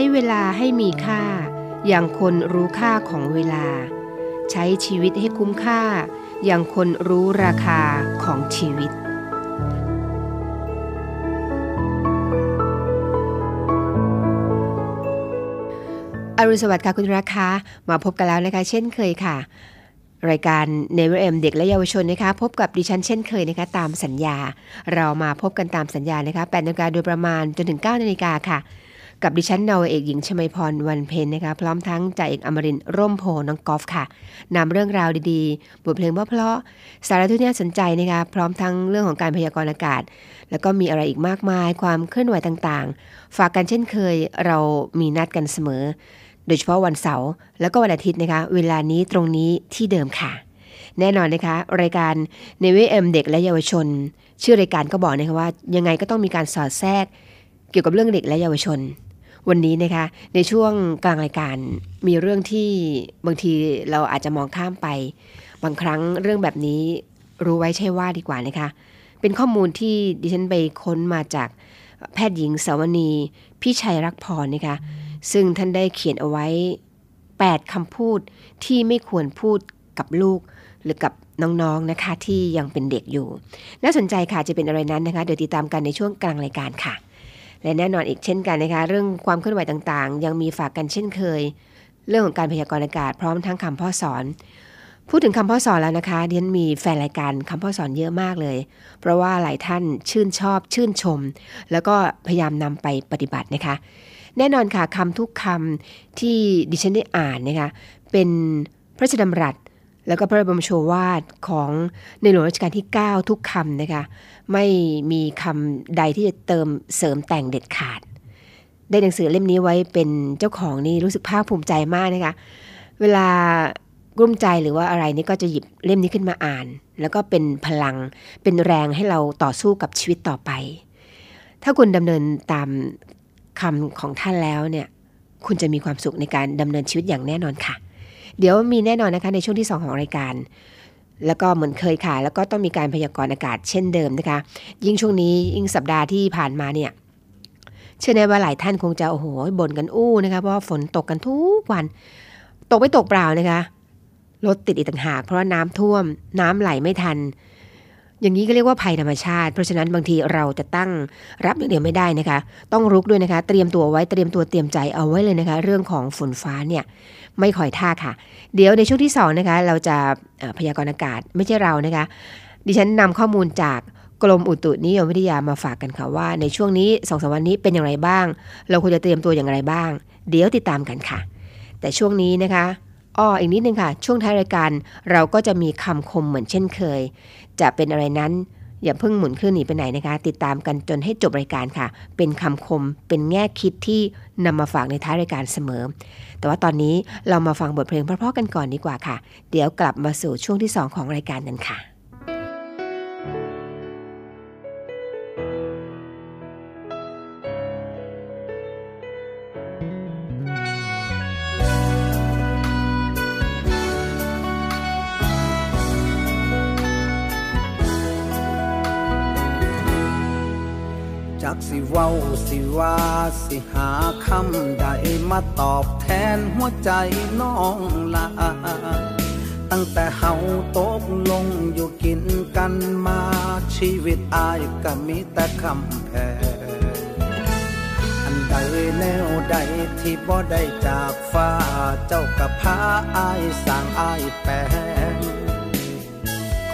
ช้เวลาให้มีค่า อย่างคนรู้ค่าของเวลา ใช้ชีวิตให้คุ้มค่า อย่างคนรู้ราคาของชีวิตอรุณสวัสดิ์ค่ะคุณราคามาพบกันแล้วนะคะเช่นเคยค่ะ รายการ Never M เด็กและเยาวชนนะคะพบกับดิฉันเช่นเคยนะคะตามสัญญา เรามาพบกันตามสัญญานะคะ8นาฬิกาโดยประมาณจนถึง9นาฬิกาค่ะ กับดิฉันนาวเอกหญิงชมพรวันเพ็ญนะคะ พร้อมทั้งจ่าเอกอมรินร่มโพน้องกอล์ฟค่ะนำเรื่องราวดีๆ บทเพลงเพราะๆสาระที่น่าสนใจนะคะพร้อมทั้งเรื่องของการพยากรณ์อากาศ แล้วก็มีอะไรอีกมากมาย ความเคลื่อนไหวต่างๆ ฝากกันเช่นเคยเรามีนัดกันเสมอ โดยเฉพาะวันเสาร์แล้วก็วันอาทิตย์นะคะเวลานี้ตรงนี้ที่เดิมค่ะแน่นอนนะคะ รายการในเวเอ็มเด็กและเยาวชน ชื่อรายการก็บอกนะคะว่ายังไงก็ต้องมีการสอดแทรก เกี่ยวกับเรื่องเด็กและเยาวชน วันนี้นะคะในช่วงกลางรายการมีเรื่องที่บางทีเราอาจจะมองข้ามไป บางครั้งเรื่องแบบนี้รู้ไว้ใช่ว่าดีกว่านะคะ เป็นข้อมูลที่ดิฉันไปค้นมาจากแพทย์หญิงสาวนีพี่ชัยรักพรนะคะซึ่งท่านได้เขียนเอาไว้ 8คำพูดที่ไม่ควรพูดกับลูกหรือกับน้องๆนะคะที่ยังเป็นเด็กอยู่ น่าสนใจค่ะจะเป็นอะไรนั้นนะคะ เดี๋ยวติดตามกันในช่วงกลางรายการค่ะ และแน่นอนอีกเช่นกันนะคะเรื่องความเคลื่อนไหวต่างๆ ยังมีฝากกันเช่นเคย เรื่องของการพยากรณ์อากาศพร้อมทั้งคำพ่อสอน พูดถึงคำพ่อสอนแล้วนะคะเดิฉันมีแฟนรายการคำพ่อสอนเยอะมากเลย เพราะว่าหลายท่านชื่นชอบชื่นชม แล้วก็พยายามนำไปปฏิบัตินะคะ แน่นอนค่ะคำทุกคำที่ดิฉันได้อ่านนะคะเป็นพระราชดำรัส แล้วก็พระบรมโชวาทของในหลวงรัชกาลที่ 9 ทุกคำนะคะไม่มีคำใดที่จะเติมเสริมแต่งเด็ดขาด ได้หนังสือเล่มนี้ไว้เป็นเจ้าของนี่รู้สึกภาคภูมิใจมากนะคะเวลากลุ้มใจหรือว่าอะไรนี่ก็จะหยิบเล่มนี้ขึ้นมาอ่าน แล้วก็เป็นพลังเป็นแรงให้เราต่อสู้กับชีวิตต่อไป ถ้าคุณดำเนินตามคำของท่านแล้วเนี่ยคุณจะมีความสุขในการดำเนินชีวิตอย่างแน่นอนค่ะ เดี๋ยวมีแน่นอนนะคะในช่วงที่ 2 ของรายการ แล้วก็เหมือนเคยค่ะ แล้วก็ต้องมีการพยากรณ์อากาศเช่นเดิมนะคะ ยิ่งช่วงนี้ยิ่งสัปดาห์ที่ผ่านมาเนี่ยเชื่อแน่ว่าหลายท่านคงจะโอ้โหบ่นกันอู้นะคะเพราะฝนตกกันทุกวัน ตกไม่ตกเปล่านะคะรถติดอีกต่างหาก เพราะว่าน้ำท่วมน้ำไหลไม่ทัน อย่างนี้ก็เรียกว่าภัยธรรมชาติ เพราะฉะนั้นบางทีเราจะตั้งรับอย่างเดียวไม่ได้นะคะ ต้องรุกด้วยนะคะ เตรียมตัวไว้เตรียมตัวเตรียมใจเอาไว้เลยนะคะ เรื่องของฝนฟ้าเนี่ย ไม่คอยท่าค่ะ เดี๋ยวในช่วงที่2นะคะเราจะพยากรณ์อากาศไม่ใช่เรานะคะ ดิฉันนำข้อมูลจากกรมอุตุนิยมวิทยามาฝากกันค่ะว่า ในช่วงนี้สองสวันนี้เป็นอย่างไรบ้าง เราควรจะเตรียมตัวอย่างไรบ้าง เดี๋ยวติดตามกันค่ะ แต่ช่วงนี้นะคะอ้ออีกนิดนึงค่ะ ช่วงท้ายรายการเราก็จะมีคำคมเหมือนเช่นเคย จะเป็นอะไรนั้น อย่าเพิ่งหมุนเคลื่อนหนีไปไหนนะคะ ติดตามกันจนให้จบรายการค่ะ เป็นคำคมเป็นแง่คิดที่นำมาฝากในท้ายรายการเสมอ แต่ว่าตอนนี้เรามาฟังบทเพลงเพราะๆกันก่อนดีกว่าค่ะ เดี๋ยวกลับมาสู่ช่วงที่ 2 ของรายการกันค่ะ สิเว้าสิว่าสิหาคำใดมาตอบแทนหัวใจน้องลาตั้งแต่เฮาตกลงอยู่กินกันมาชีวิตอายก็มีแต่คำแพ้อันใดแนวใดที่บ่ได้จากฟ้าเจ้ากับพาอายสร้างอายแปลง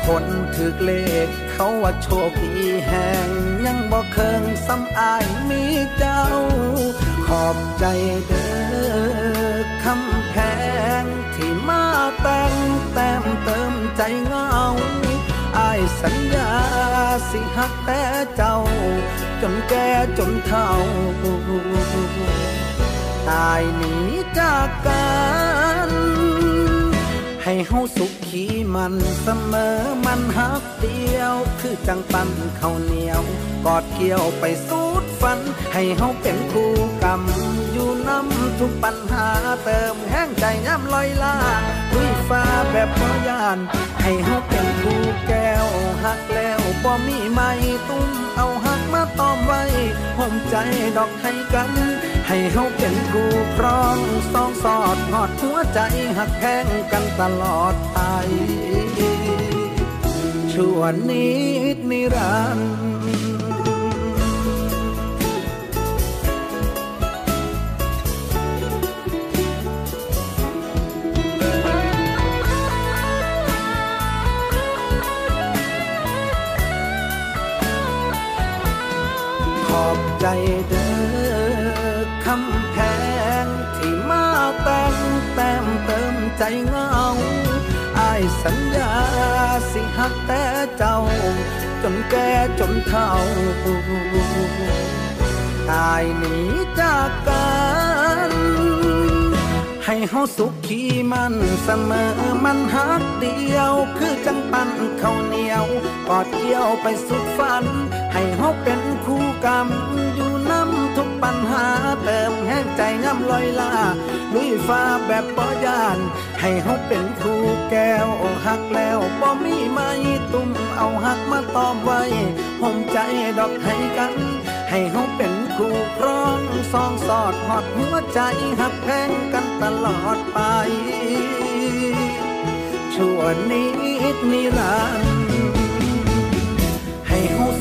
คนถึกเลขเขาว่าโชคดีแห่งยังบ่เคิงซ้ำอายมีเจ้า ขอบใจเด้อคำแพงที่มาแต่งแต้มเติมใจเงาอายสัญญาสิหักแต่เจ้า จนแก่จนเฒ่าตายหนีจากกัน ให้เฮาสุขีมันเสมอมันฮักเดียว คือจังปันข้าวเหนียว กอดเกี่ยวไปสูดฝัน ให้เฮาเป็นคู่กรรมอยู่น้ำทุกปัญหาเติมแห้งใจย้ำลอยลาคุยฟ้าแบบพยาน ให้เฮาเป็นคู่แก้วหักแล้วบ่มีไม่ตุ้มเอาหักมาต้อมไว้ห่มใจดอกให้กัน ให้เฮาเป็นคู่ครองสองสอดหอดหัวใจหักแพงกันตลอดไปชวนิดนิรันดร์ เติมใจเงาอายสัญญาสิหักแต่เจ้า จนแก่จนเฒ่า ตายหนีจากกันให้เฮาสุขีมันเสมอมันหักเดียว คือจังปันเขาเหนียวกอดเกี่ยวไปสุดฝัน ให้เฮาเป็นคู่กรรมอยู่น้ำ ทุกปัญหาเติมแห้งใจงำลอยลาลุยฟ้าแบบปอยาน ให้เฮาเป็นครูแก้วหักแล้วบ่มีไม้ตุ้มเอาหักมาตอบไว้ห่มใจดอกให้กัน ให้เฮาเป็นคู่ครองสองสอดหอดหัวใจหักแพงกันตลอดไปชั่วนิดนิรันดร์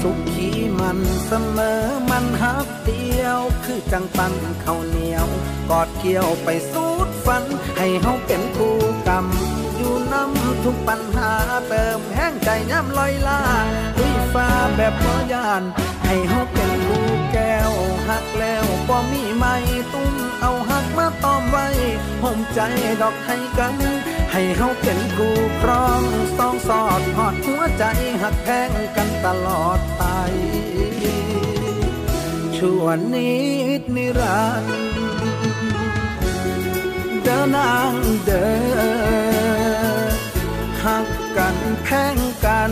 สุขีมันเสมอมันหักเดียว คือจังปันข้าวเหนียว กอดเกี่ยวไปสูดฝัน ให้เฮาเป็นคู่กรรม อยู่น้ำทุกปัญหาเติมแห้งใจย้ำลอยลาดุยฟ้าแบบพอยาน ให้เฮาเป็นคู่แก้วหักแล้วบ่มีไม้ตุ้มเอาหักมาตอมไว้ห่มใจดอกให้กัน ให้เฮาเป็นคู่ครองสองสอดหอดหัวใจหักแพงกันตลอดไปชั่วนิดนิรันดร์เดินนางเดินหักกันแพงกัน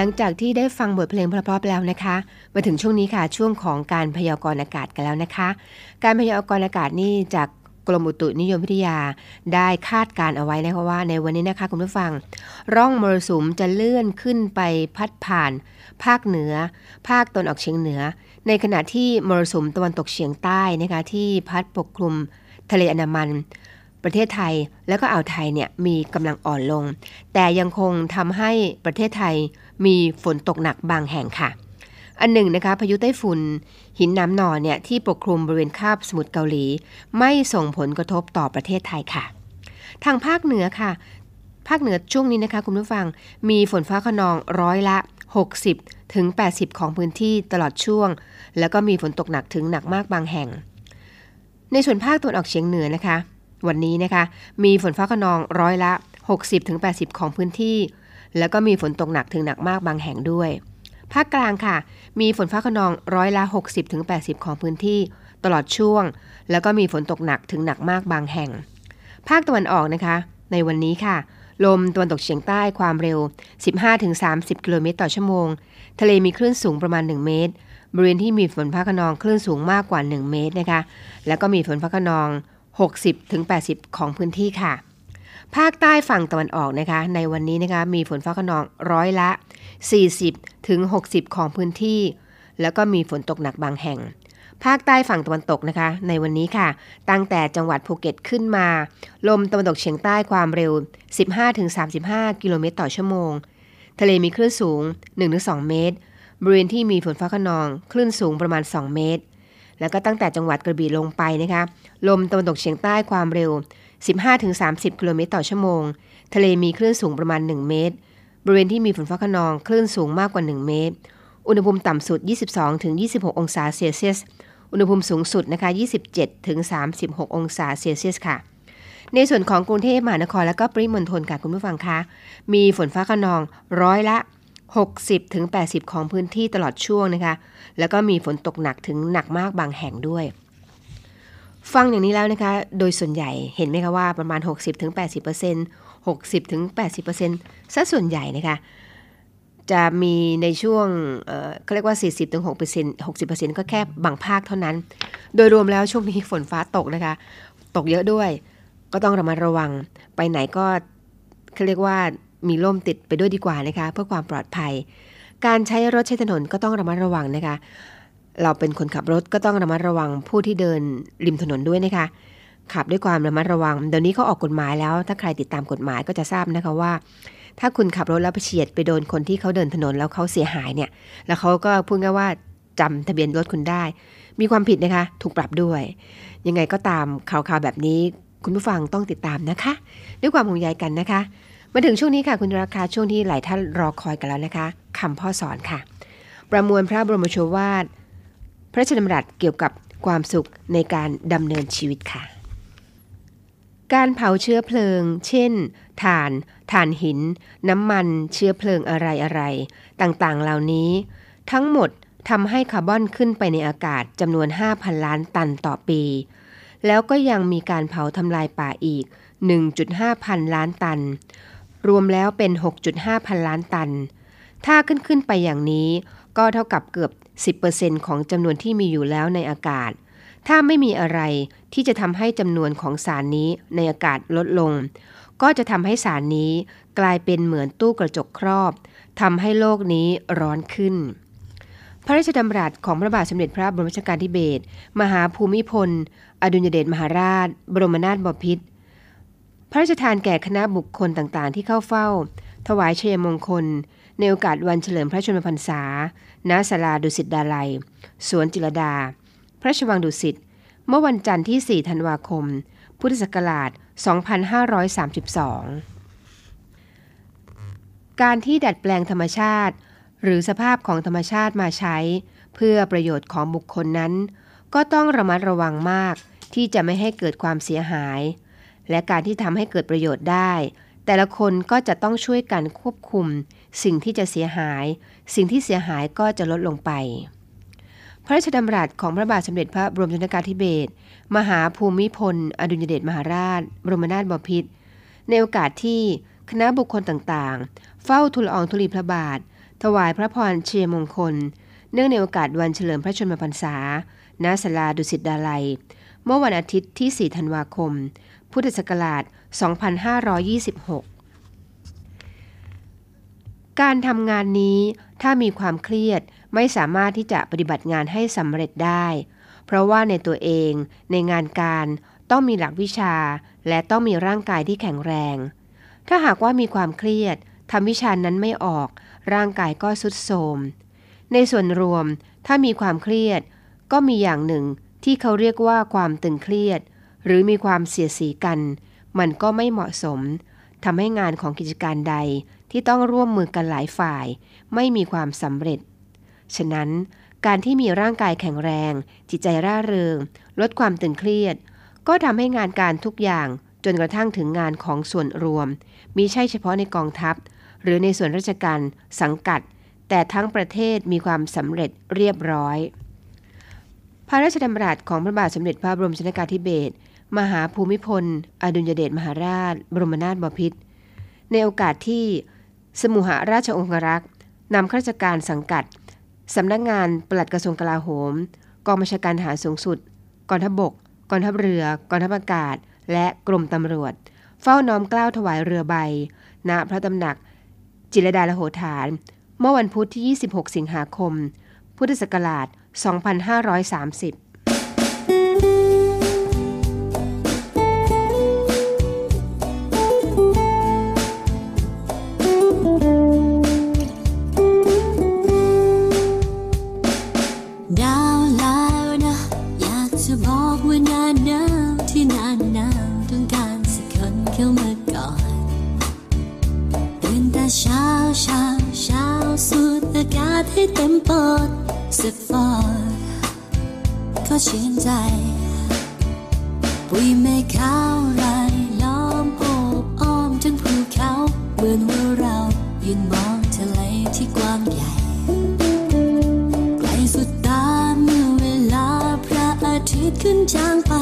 หลังจากที่ได้ฟังบทเพลงเพราะๆแล้วนะคะ มาถึงช่วงนี้ค่ะช่วงของการพยากรณ์อากาศกันแล้วนะคะ การพยากรณ์อากาศนี่จากกรมอุตุนิยมวิทยาได้คาดการเอาไว้นะคะว่าในวันนี้นะคะคุณผู้ฟัง ร่องมรสุมจะเลื่อนขึ้นไปพัดผ่าน ภาคเหนือ ภาคตะวันออกเฉียงเหนือ ในขณะที่มรสุมตะวันตกเฉียงใต้นะคะที่พัดปกคลุมทะเลอันดามัน ประเทศไทยแล้วก็อ่าวไทยเนี่ยมีกำลังอ่อนลง แต่ยังคงทำให้ประเทศไทย มีฝนตกหนักบางแห่งค่ะ อันหนึ่งนะคะพายุไต้ฝุ่นหินน้ำหนอนเนี่ยที่ปกคลุมบริเวณคาบสมุทรเกาหลี ไม่ส่งผลกระทบต่อประเทศไทยค่ะ ทางภาคเหนือค่ะ ภาคเหนือช่วงนี้นะคะคุณผู้ฟังมีฝนฟ้าขนองร้อยละ 60ถึง80 ของพื้นที่ตลอดช่วง แล้วก็มีฝนตกหนักถึงหนักมากบางแห่ง ในส่วนภาคตะวันออกเฉียงเหนือนะคะ วันนี้นะคะ มีฝนฟ้าขนองร้อยละ 60-80 ของพื้นที่ แล้วก็มีฝนตกหนักถึงหนักมากบางแห่งด้วย ภาคกลางค่ะ มีฝนฟ้าขนองร้อยละ 60-80 ของพื้นที่ตลอดช่วง แล้วก็มีฝนตกหนักถึงหนักมากบางแห่ง ภาคตะวันออกนะคะ ในวันนี้ค่ะ ลมตะวันตกเฉียงใต้ความเร็ว 15-30 กิโลเมตรต่อชั่วโมง ทะเลมีคลื่นสูงประมาณ 1 เมตร บริเวณที่มีฝนฟ้าขนองคลื่นสูงมากกว่า 1 เมตรนะคะ แล้วก็มีฝนฟ้าขนอง 60-80 ของพื้นที่ค่ะ ภาคใต้ฝั่งตะวันออกนะคะ ในวันนี้นะคะมีฝนฟ้าขนองร้อยละ 40ถึง60 ของพื้นที่ แล้วก็มีฝนตกหนักบางแห่ง ภาคใต้ฝั่งตะวันตกนะคะ ในวันนี้ค่ะ ตั้งแต่จังหวัดภูเก็ตขึ้นมา ลมตะวันตกเฉียงใต้ความเร็ว 15-35 กิโลเมตรต่อชั่วโมง ทะเลมีคลื่นสูง 1-2 เมตร บริเวณที่มีฝนฟ้าขนอง คลื่นสูงประมาณ 2 เมตร แล้วก็ตั้งแต่จังหวัดกระบี่ลงไปนะคะ ลมตะวันตกเฉียงใต้ความเร็ว 15-30 กิโลเมตรต่อชั่วโมง ทะเลมีคลื่นสูงประมาณ 1 เมตร บริเวณที่มีฝนฟ้าขนองคลื่นสูงมากกว่า 1 เมตร อุณหภูมิต่ำสุด 22-26 องศาเซลเซียส อุณหภูมิสูงสุดนะคะ 27-36 องศาเซลเซียสค่ะ ในส่วนของกรุงเทพมหานครและก็ปริมณฑลค่ะคุณผู้ฟังคะ มีฝนฟ้าขนองร้อยละ60-80 ของพื้นที่ตลอดช่วงนะคะ แล้วก็มีฝนตกหนักถึงหนักมากบางแห่งด้วย ฟังอย่างนี้แล้วนะคะ โดยส่วนใหญ่เห็นไหมคะว่าประมาณ 60-80% 60-80%ซะส่วนใหญ่นะคะจะมีในช่วงเขาเรียกว่า 40-6% 60%ก็แค่บางภาคเท่านั้น โดยรวมแล้วช่วงนี้ฝนฟ้าตกนะคะ ตกเยอะด้วย ก็ต้องระมัดระวัง ไปไหนก็เขาเรียกว่ามีร่มติดไปด้วยดีกว่านะคะ เพื่อความปลอดภัย การใช้รถใช้ถนนก็ต้องระมัดระวังนะคะ เราเป็นคนขับรถก็ต้องระมัดระวังผู้ที่เดินริมถนนด้วยนะคะขับด้วยความระมัดระวัง เดี๋ยวนี้เขาออกกฎหมายแล้ว ถ้าใครติดตามกฎหมายก็จะทราบนะคะว่า ถ้าคุณขับรถแล้วไปเฉียดไปโดนคนที่เขาเดินถนนแล้วเขาเสียหายเนี่ย แล้วเขาก็พูดง่ายว่าจำทะเบียนรถคุณได้ มีความผิดนะคะ ถูกปรับด้วย ยังไงก็ตามข่าวๆแบบนี้ คุณผู้ฟังต้องติดตามนะคะ ด้วยความห่วงใยกันนะคะ มาถึงช่วงนี้ค่ะ คุณราคาช่วงที่หลายท่านรอคอยกันแล้วนะคะคำพ่อสอนค่ะ ประมวลพระบรมโชวาท พระราชดำรัสเกี่ยวกับความสุขในการดำเนินชีวิตค่ะ การเผาเชื้อเพลิง เช่น ถ่าน ถ่านหิน น้ำมัน เชื้อเพลิงอะไรอะไรต่างๆ เหล่านี้ ทั้งหมดทำให้คาร์บอนขึ้นไปในอากาศจำนวน 5,000 ล้านตันต่อปี แล้วก็ยังมีการเผาทำลายป่าอีก 1.5 พันล้านตัน รวมแล้วเป็น 6.5 พันล้านตัน ถ้าขึ้นขึ้นไปอย่างนี้ก็เท่ากับเกือบ 10%ของจำนวนที่มีอยู่แล้วในอากาศ ถ้าไม่มีอะไรที่จะทำให้จำนวนของสารนี้ในอากาศลดลง ก็จะทำให้สารนี้กลายเป็นเหมือนตู้กระจกครอบทำให้โลกนี้ร้อนขึ้น พระราชดำรัสของพระบาทสมเด็จพระบรมราชกาลที่เบศรมหาภูมิพล อดุลยเดชมหาราช บรมนาถบพิตรพระราชทานแก่คณะบุคคลต่างๆ ที่เข้าเฝ้า ถวายเชยมงคล ในโอกาสวันเฉลิมพระชนมพรรษา ณศาลาดุสิตดาลัย สวนจิรดา พระราชวังดุสิต เมื่อวันจันทร์ที่ 4 ธันวาคม พุทธศักราช 2532 การที่ดัดแปลงธรรมชาติ หรือสภาพของธรรมชาติมาใช้ เพื่อประโยชน์ของบุคคลนั้น ก็ต้องระมัดระวังมากที่จะไม่ให้เกิดความเสียหาย และการที่ทำให้เกิดประโยชน์ได้ แต่ละคนก็จะต้องช่วยกันควบคุม สิ่งที่จะเสียหาย สิ่งที่เสียหายก็จะลดลงไป พระราชดำรัสของพระบาทสมเด็จพระบรมชนกาธิเบศรมหาภูมิพล อดุลยเดชมหาราช บรมนาถบพิตรในโอกาสที่คณะบุคคลต่างๆ เฝ้าทูลอองธุลีพระบาท ถวายพระพรเชียมงคล เนื่องในโอกาสวันเฉลิมพระชนมพรรษา ณ ศาลาดุสิตดาลัย เมื่อวันอาทิตย์ที่ 4 ธันวาคม พุทธศักราช 2526 การทำงานนี้ถ้ามีความเครียดไม่สามารถที่จะปฏิบัติงานให้สำเร็จได้ เพราะว่าในตัวเองในงานการต้องมีหลักวิชา และต้องมีร่างกายที่แข็งแรง ถ้าหากว่ามีความเครียดทำวิชานั้นไม่ออก ร่างกายก็สุดโทมในส่วนรวมถ้ามีความเครียด ก็มีอย่างหนึ่งที่เขาเรียกว่าความตึงเครียด หรือมีความเสียสีกัน มันก็ไม่เหมาะสมทำให้งานของกิจการใด ที่ต้องร่วมมือกันหลายฝ่าย ไม่มีความสำเร็จ ฉะนั้นการที่มีร่างกายแข็งแรง จิตใจร่าเริง ลดความตึงเครียด ก็ทำให้งานการทุกอย่างจนกระทั่งถึงงานของส่วนรวมมิใช่เฉพาะในกองทัพ หรือในส่วนราชการสังกัด แต่ทั้งประเทศมีความสำเร็จเรียบร้อย พระราชดำรัสของพระบาทสมเด็จพระบรมชนกาธิเบศรมหาภูมิพล อดุลยเดชมหาราช บรมนาถบพิตรในโอกาสที่ สมุหาราชองครักษ์นำข้าราชการสังกัด สำนักงานปลัดกระทรวงกลาโหม กองบัญชาการทหารสูงสุดกองทัพบกกองทัพเรือกองทัพอากาศ และกรมตำรวจ เฝ้าน้อมเกล้าถวายเรือใบ ณพระตำหนัก จิรดาลโหฐาน เมื่อวันพุธที่ 26 สิงหาคม พุทธศักราช 2530 ให้เต็มปอดสักฟอดก็ชื่นใจ ปุยเมฆขาวรล้อมโอบอ้อมทั้งภูเขาเหมือนว่าเรายืนมองทะเลที่กว้างใหญ่ ไกลสุดตาเมื่อเวลาพระอาทิตย์ขึ้นจางไป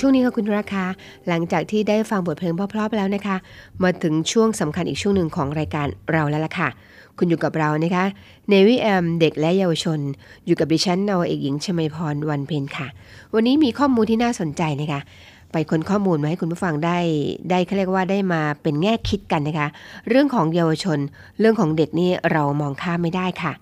ช่วงนี้ค่ะคุณราคา หลังจากที่ได้ฟังบทเพลงเพราะๆไปแล้วนะคะ มาถึงช่วงสำคัญอีกช่วงหนึ่งของรายการเราแล้วล่ะค่ะ คุณอยู่กับเรานะคะเนวิแอมเด็กและเยาวชน อยู่กับดิฉันนาวาเอกหญิงชมาพรวันเพ็ญค่ะ วันนี้มีข้อมูลที่น่าสนใจนะคะไปค้นข้อมูลมาให้คุณผู้ฟังได้ ได้เขาเรียกว่าได้มาเป็นแง่คิดกันนะคะ เรื่องของเยาวชน เรื่องของเด็กนี่เรามองข้ามไม่ได้ค่ะ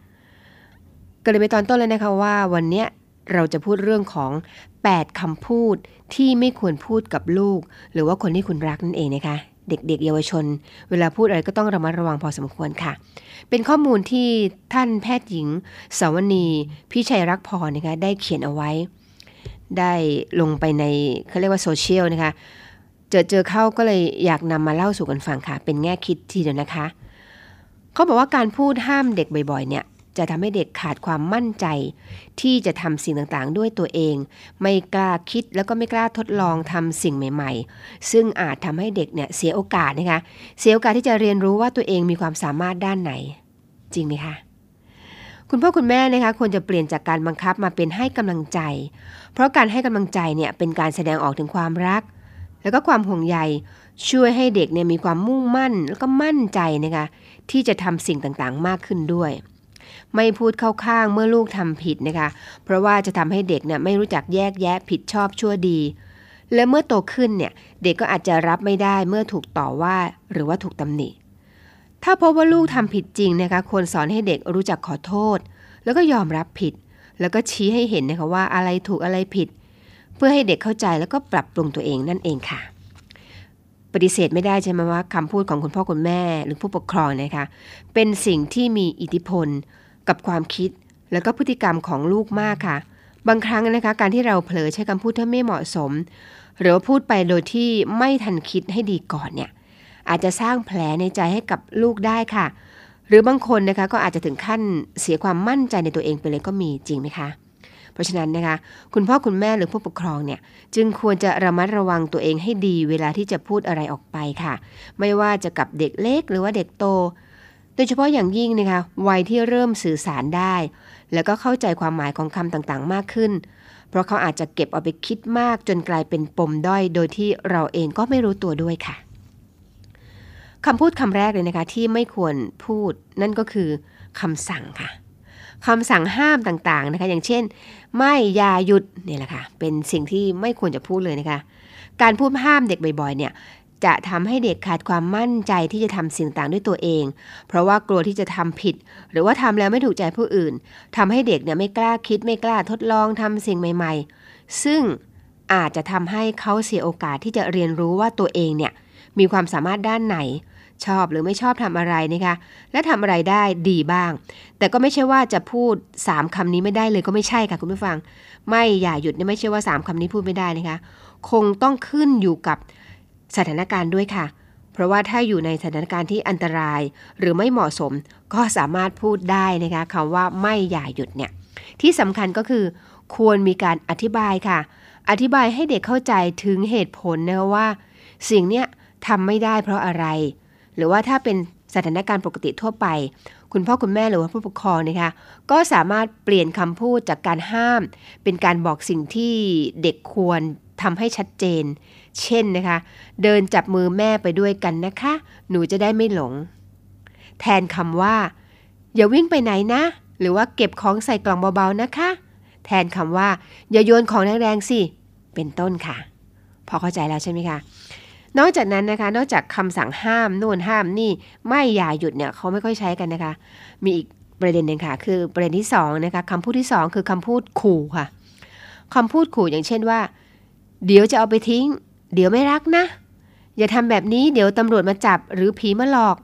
ก็เลยไปตอนต้นเลยนะคะว่าวันเนี้ย เราจะพูดเรื่องของ 8คำพูดที่ไม่ควรพูดกับลูก หรือว่าคนที่คุณรักนั่นเองนะคะ เด็กๆ เยาวชน เวลาพูดอะไรก็ต้องระมัดระวังพอสมควรค่ะ เป็นข้อมูลที่ท่านแพทย์หญิง สาวนีพิชัยรักพรนะคะได้เขียนเอาไว้ ได้ลงไปในเขาเรียกว่าโซเชียลนะคะเจอเจอเข้าก็เลยอยากนำมาเล่าสู่กันฟังค่ะ เป็นแง่คิดทีเดียวนะคะ เขาบอกว่าการพูดห้ามเด็กบ่อยๆเนี่ย จะทำให้เด็กขาดความมั่นใจ ที่จะทำสิ่งต่างๆ ด้วยตัวเอง ไม่กล้าคิดแล้วก็ไม่กล้าทดลองทำสิ่งใหม่ ๆ ซึ่งอาจทำให้เด็กเนี่ยเสียโอกาสนะคะเสียโอกาสที่จะเรียนรู้ว่าตัวเองมีความสามารถด้านไหน จริงไหมคะคุณพ่อคุณแม่นะคะควรจะเปลี่ยนจากการบังคับมาเป็นให้กำลังใจ เพราะการให้กำลังใจเนี่ยเป็นการแสดงออกถึงความรัก แล้วก็ความห่วงใยช่วยให้เด็กเนี่ยมีความมุ่งมั่น แล้วก็มั่นใจนะคะที่จะทำสิ่งต่างๆ มากขึ้นด้วย ไม่พูดเข้าข้างเมื่อลูกทำผิดนะคะ เพราะว่าจะทำให้เด็กเนี่ยไม่รู้จักแยกแยะผิดชอบชั่วดี และเมื่อโตขึ้นเนี่ยเด็กก็อาจจะรับไม่ได้เมื่อถูกต่อว่าหรือว่าถูกตำหนิ ถ้าพบว่าลูกทำผิดจริงนะคะควรสอนให้เด็กรู้จักขอโทษ แล้วก็ยอมรับผิด แล้วก็ชี้ให้เห็นนะคะว่าอะไรถูกอะไรผิด เพื่อให้เด็กเข้าใจแล้วก็ปรับปรุงตัวเองนั่นเองค่ะปฏิเสธไม่ได้ใช่ไหมว่าคำพูดของคุณพ่อคุณแม่หรือผู้ปกครองนะคะเป็นสิ่งที่มีอิทธิพล กับความคิดแล้วก็พฤติกรรมของลูกมากค่ะ บางครั้งนะคะการที่เราเผลอใช้คำพูดที่ไม่เหมาะสม หรือว่าพูดไปโดยที่ไม่ทันคิดให้ดีก่อนเนี่ยอาจจะสร้างแผลในใจให้กับลูกได้ค่ะ หรือบางคนนะคะก็อาจจะถึงขั้นเสียความมั่นใจในตัวเองไปเลยก็มีจริงไหมคะ เพราะฉะนั้นนะคะ คุณพ่อคุณแม่หรือผู้ปกครองเนี่ยจึงควรจะระมัดระวังตัวเองให้ดี เวลาที่จะพูดอะไรออกไปค่ะ ไม่ว่าจะกับเด็กเล็กหรือว่าเด็กโต โดยเฉพาะอย่างยิ่งนะคะวัยที่เริ่มสื่อสารได้ แล้วก็เข้าใจความหมายของคำต่างๆ มากขึ้น เพราะเขาอาจจะเก็บเอาไปคิดมากจนกลายเป็นปมด้อย โดยที่เราเองก็ไม่รู้ตัวด้วยค่ะคำพูดคำแรกเลยนะคะที่ไม่ควรพูดนั่นก็คือคำสั่งค่ะคำสั่งห้ามต่างๆนะคะอย่างเช่น ไม่อย่าหยุดเนี่ยแหละค่ะเป็นสิ่งที่ไม่ควรจะพูดเลยนะคะ การพูดห้ามเด็กบ่อยๆเนี่ย จะทำให้เด็กขาดความมั่นใจที่จะทำสิ่งต่างด้วยตัวเอง เพราะว่ากลัวที่จะทำผิด หรือว่าทำแล้วไม่ถูกใจผู้อื่นทำให้เด็กเนี่ยไม่กล้าคิดไม่กล้าทดลองทำสิ่งใหม่ ๆ ซึ่งอาจจะทำให้เขาเสียโอกาสที่จะเรียนรู้ว่าตัวเองเนี่ยมีความสามารถด้านไหน ชอบหรือไม่ชอบทำอะไรนะคะ และทำอะไรได้ดีบ้าง แต่ก็ไม่ใช่ว่าจะพูด 3คำนี้ไม่ได้เลยก็ไม่ใช่ค่ะคุณผู้ฟัง ไม่อย่าหยุดไม่ใช่ว่า 3คำนี้พูดไม่ได้นะคะ คงต้องขึ้นอยู่กับ สถานการณ์ด้วยค่ะ เพราะว่าถ้าอยู่ในสถานการณ์ที่อันตรายหรือไม่เหมาะสมก็สามารถพูดได้นะคะคำว่าไม่อย่าหยุดเนี่ยที่สำคัญก็คือ ควรมีการอธิบายค่ะ อธิบายให้เด็กเข้าใจถึงเหตุผลนะคะว่า สิ่งเนี้ยทำไม่ได้เพราะอะไร หรือว่าถ้าเป็นสถานการณ์ปกติทั่วไป คุณพ่อคุณแม่หรือว่าผู้ปกครองนะคะก็สามารถเปลี่ยนคำพูดจากการห้าม เป็นการบอกสิ่งที่เด็กควรทำให้ชัดเจน เช่นนะคะ เดินจับมือแม่ไปด้วยกันนะคะ หนูจะได้ไม่หลง แทนคำว่า อย่าวิ่งไปไหนนะ หรือว่าเก็บของใส่กล่องเบาๆนะคะ แทนคำว่า อย่าโยนของแรงๆสิ เป็นต้นค่ะ พอเข้าใจแล้วใช่ไหมคะนอกจากนั้นนะคะ นอกจากคำสั่งห้ามนู่นห้ามนี่ไม่อย่าหยุดเนี่ยเขาไม่ค่อยใช้กันนะคะ มีอีกประเด็นหนึ่งค่ะ คือประเด็นที่สองนะคะคำพูดที่สองคือคำพูดขู่ค่ะคำพูดขู่อย่างเช่นว่า เดี๋ยวจะเอาไปทิ้ง เดี๋ยวไม่รักนะ อย่าทำแบบนี้เดี๋ยวตำรวจมาจับหรือผีมาหลอก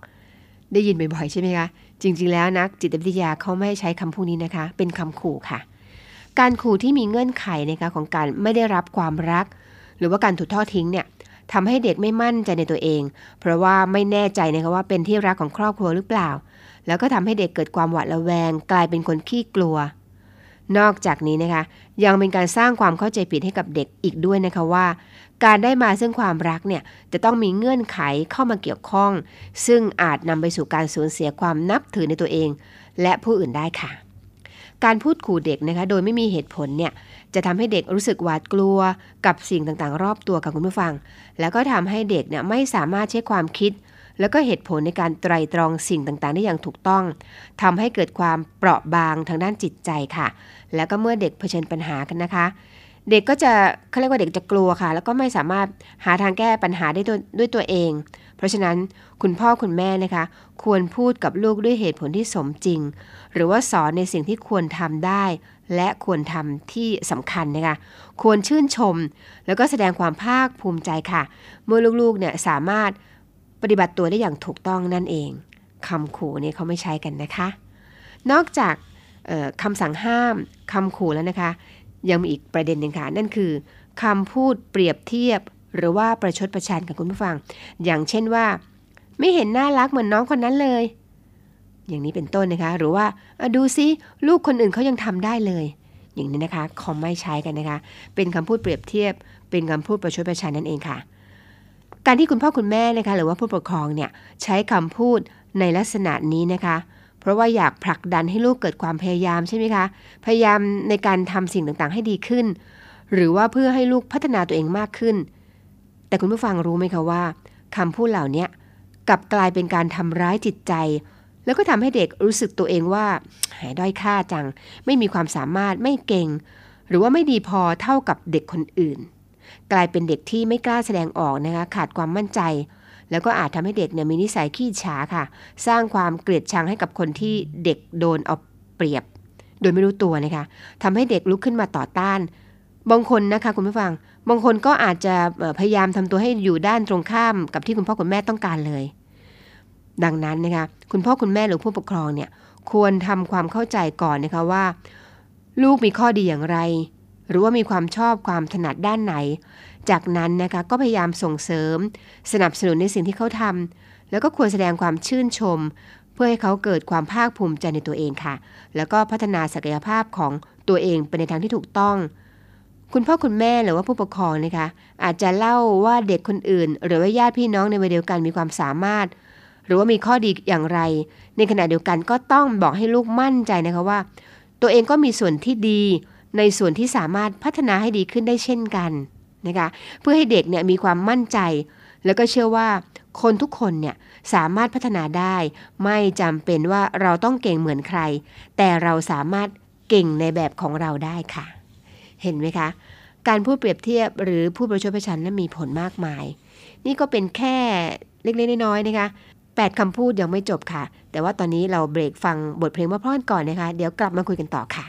ได้ยินบ่อยๆใช่ไหมคะ จริงๆแล้วนักจิตวิทยาเขาไม่ใช้คำพูดนี้นะคะ เป็นคำขู่ค่ะ การขู่ที่มีเงื่อนไขนะคะของการไม่ได้รับความรัก หรือว่าการถูกทอดทิ้งเนี่ยทำให้เด็กไม่มั่นใจในตัวเอง เพราะว่าไม่แน่ใจนะคะว่าเป็นที่รักของครอบครัวหรือเปล่า แล้วก็ทำให้เด็กเกิดความหวาดระแวง กลายเป็นคนขี้กลัว นอกจากนี้นะคะ ยังเป็นการสร้างความเข้าใจผิดให้กับเด็กอีกด้วยนะคะว่า การได้มาซึ่งความรักเนี่ยจะต้องมีเงื่อนไขเข้ามาเกี่ยวข้อง ซึ่งอาจนำไปสู่การสูญเสียความนับถือในตัวเอง และผู้อื่นได้ค่ะ การพูดขู่เด็กนะคะโดยไม่มีเหตุผลเนี่ยจะทำให้เด็กรู้สึกหวาดกลัวกับสิ่งต่างๆ รอบตัวกับคุณผู้ฟัง แล้วก็ทำให้เด็กเนี่ยไม่สามารถใช้ความคิด แล้วก็เหตุผลในการไตรตรองสิ่งต่างๆ ได้อย่างถูกต้องทำให้เกิดความเปราะบางทางด้านจิตใจค่ะ แล้วก็เมื่อเด็กเผชิญปัญหากันนะคะ เด็กก็จะเขาเรียกว่าเด็กจะกลัวค่ะ แล้วก็ไม่สามารถหาทางแก้ปัญหาได้ด้วยตัวเอง เพราะฉะนั้นคุณพ่อคุณแม่นะคะ ควรพูดกับลูกด้วยเหตุผลที่สมจริง หรือว่าสอนในสิ่งที่ควรทำได้ และควรทำที่สำคัญนะคะ ควรชื่นชม แล้วก็แสดงความภาคภูมิใจค่ะ เมื่อลูกๆเนี่ยสามารถปฏิบัติตัวได้อย่างถูกต้องนั่นเองคำขู่นี่เขาไม่ใช้กันนะคะ นอกจากคำสั่งห้ามคำขู่แล้วนะคะ ยังมีอีกประเด็นหนึ่งค่ะ นั่นคือคำพูดเปรียบเทียบ หรือว่าประชดประชันกับคุณผู้ฟัง อย่างเช่นว่า ไม่เห็นน่ารักเหมือนน้องคนนั้นเลย อย่างนี้เป็นต้นนะคะ หรือว่าดูซิลูกคนอื่นเขายังทำได้เลย อย่างนี้นะคะคอมไม่ใช้กันนะคะ เป็นคำพูดเปรียบเทียบ เป็นคำพูดประชดประชันนั่นเองค่ะ การที่คุณพ่อคุณแม่นะคะ หรือว่าผู้ปกครองเนี่ยใช้คำพูดในลักษณะนี้นะคะ เพราะว่าอยากผลักดันให้ลูกเกิดความพยายามใช่ไหมคะ พยายามในการทำสิ่งต่างๆ ให้ดีขึ้น หรือว่าเพื่อให้ลูกพัฒนาตัวเองมากขึ้น แต่คุณผู้ฟังรู้ไหมคะว่าคำพูดเหล่านี้กลับกลายเป็นการทำร้ายจิตใจ แล้วก็ทำให้เด็กรู้สึกตัวเองว่าหายด้อยค่าจัง ไม่มีความสามารถไม่เก่ง หรือว่าไม่ดีพอเท่ากับเด็กคนอื่น กลายเป็นเด็กที่ไม่กล้าแสดงออกนะคะขาดความมั่นใจ แล้วก็อาจทำให้เด็กเนี่ยมีนิสัยขี้ฉาค่ะ สร้างความเกลียดชังให้กับคนที่เด็กโดนเอาเปรียบ โดยไม่รู้ตัวนะคะทำให้เด็กลุกขึ้นมาต่อต้าน บางคนนะคะคุณผู้ฟัง บางคนก็อาจจะพยายามทำตัวให้อยู่ด้านตรงข้ามกับที่คุณพ่อคุณแม่ต้องการเลย ดังนั้นนะคะคุณพ่อคุณแม่หรือผู้ปกครองเนี่ยควรทำความเข้าใจก่อนนะคะว่า ลูกมีข้อดีอย่างไร หรือว่ามีความชอบความถนัดด้านไหน จากนั้นนะคะก็พยายามส่งเสริม สนับสนุนในสิ่งที่เขาทำแล้วก็ควรแสดงความชื่นชม เพื่อให้เขาเกิดความภาคภูมิใจในตัวเองค่ะ แล้วก็พัฒนาศักยภาพของตัวเองไปในทางที่ถูกต้อง คุณพ่อคุณแม่หรือว่าผู้ปกครองนะคะ อาจจะเล่าว่าเด็กคนอื่น หรือว่าญาติพี่น้องในวัยเดียวกันมีความสามารถ หรือว่ามีข้อดีอย่างไร ในขณะเดียวกันก็ต้องบอกให้ลูกมั่นใจนะคะว่า ตัวเองก็มีส่วนที่ดี ในส่วนที่สามารถพัฒนาให้ดีขึ้นได้เช่นกัน นะคะเพื่อให้เด็กเนี่ยมีความมั่นใจ แล้วก็เชื่อว่าคนทุกคนเนี่ยสามารถพัฒนาได้ ไม่จำเป็นว่าเราต้องเก่งเหมือนใคร แต่เราสามารถเก่งในแบบของเราได้ค่ะ เห็นไหมคะ การพูดเปรียบเทียบหรือพูดประชดประชันนั้นมีผลมากมาย นี่ก็เป็นแค่เล็กๆน้อยๆนะคะแปดคำพูดยังไม่จบค่ะ แต่ว่าตอนนี้เราเบรกฟังบทเพลงเพราะๆก่อนนะคะ เดี๋ยวกลับมาคุยกันต่อค่ะ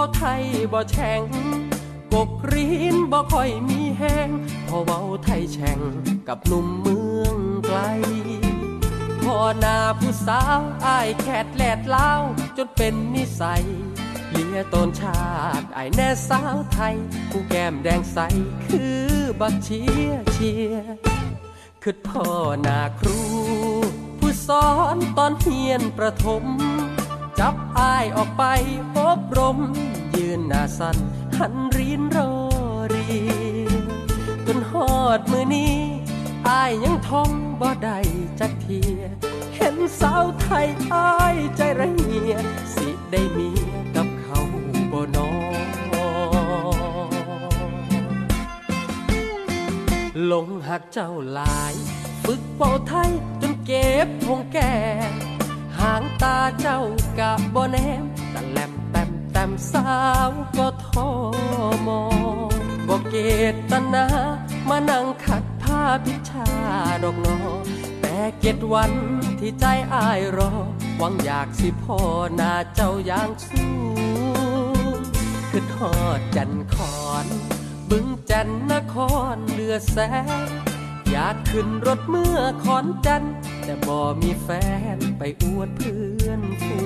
อนเว่ไทยบ่แช่งกกรีนบ่ค่อยมีแห้งพอเว้าไทยแช่งกับหนุ่มเมืองไกล พอหน้าผู้สาวอายแคดแลดเล้าจนเป็นนิสัยเลียตนชาติอายแน่สาวไทย ผู้แก้มแดงใสคือบักเชียเชียคือพ่อนาครู ผู้สอนตอนเฮียนประถม จับอายออกไปอบรม ยืนหน้าสันหันรีนรอรีจนหอดมือนี้อายยังท้องบ่ได้จักเทีย เห็นสาวไทยอายใจระเหีย สิได้มีกับเขาบ่นอลงหักเจ้าลาย ฝึกเป่าไทยจนเก็บพงแก่ หางตาเจ้ากะบ่แนมตะแลมแต้มแต้มสาวก็ทอมองบ่เกตนามานั่งขัดผ้าพิชาดอกนอแต่เก็ดวันที่ใจอายรอ หวังอยากสิพ่อหน้าเจ้าอย่างสู้คือทอดจันคอน บึงจันนครเลือแสง อยากขึ้นรถเมื่อขอนจัน แต่บ่ มีแฟนไปอวดเพื่อนฟู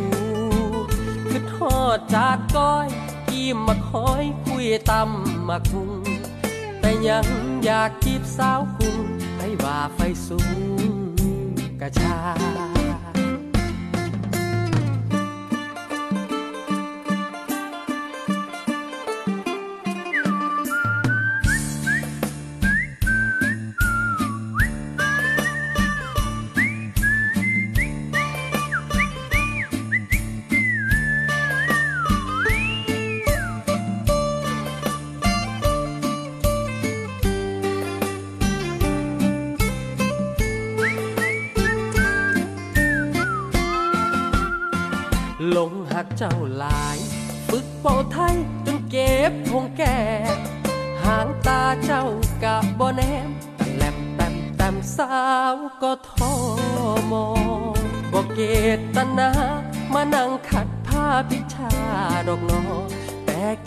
คือทอดจากก้อยกีมมาคอยคุยตำมาคุง แต่ยังอยากจีบสาวคุงให้ว่าไฟสูงกระชา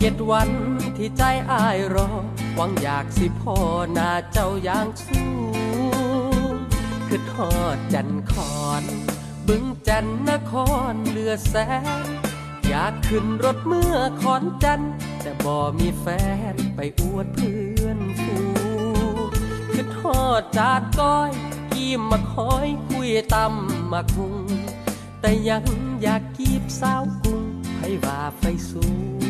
เจ็ดวันที่ใจอายรอ หวังอยากสิพ่อหน้าเจ้าอย่างสู้คือทอดจันคอนบึงจันนครเลือแสงอยากขึ้นรถเมื่อขอนจัน แต่บ่มีแฟนไปอวดเพื่อนฟูคือทอดจากก้อยกีมมาคอยคุยตำมาคุงแต่ยังอยากกีบสาวกุงให้ว่าไฟสูง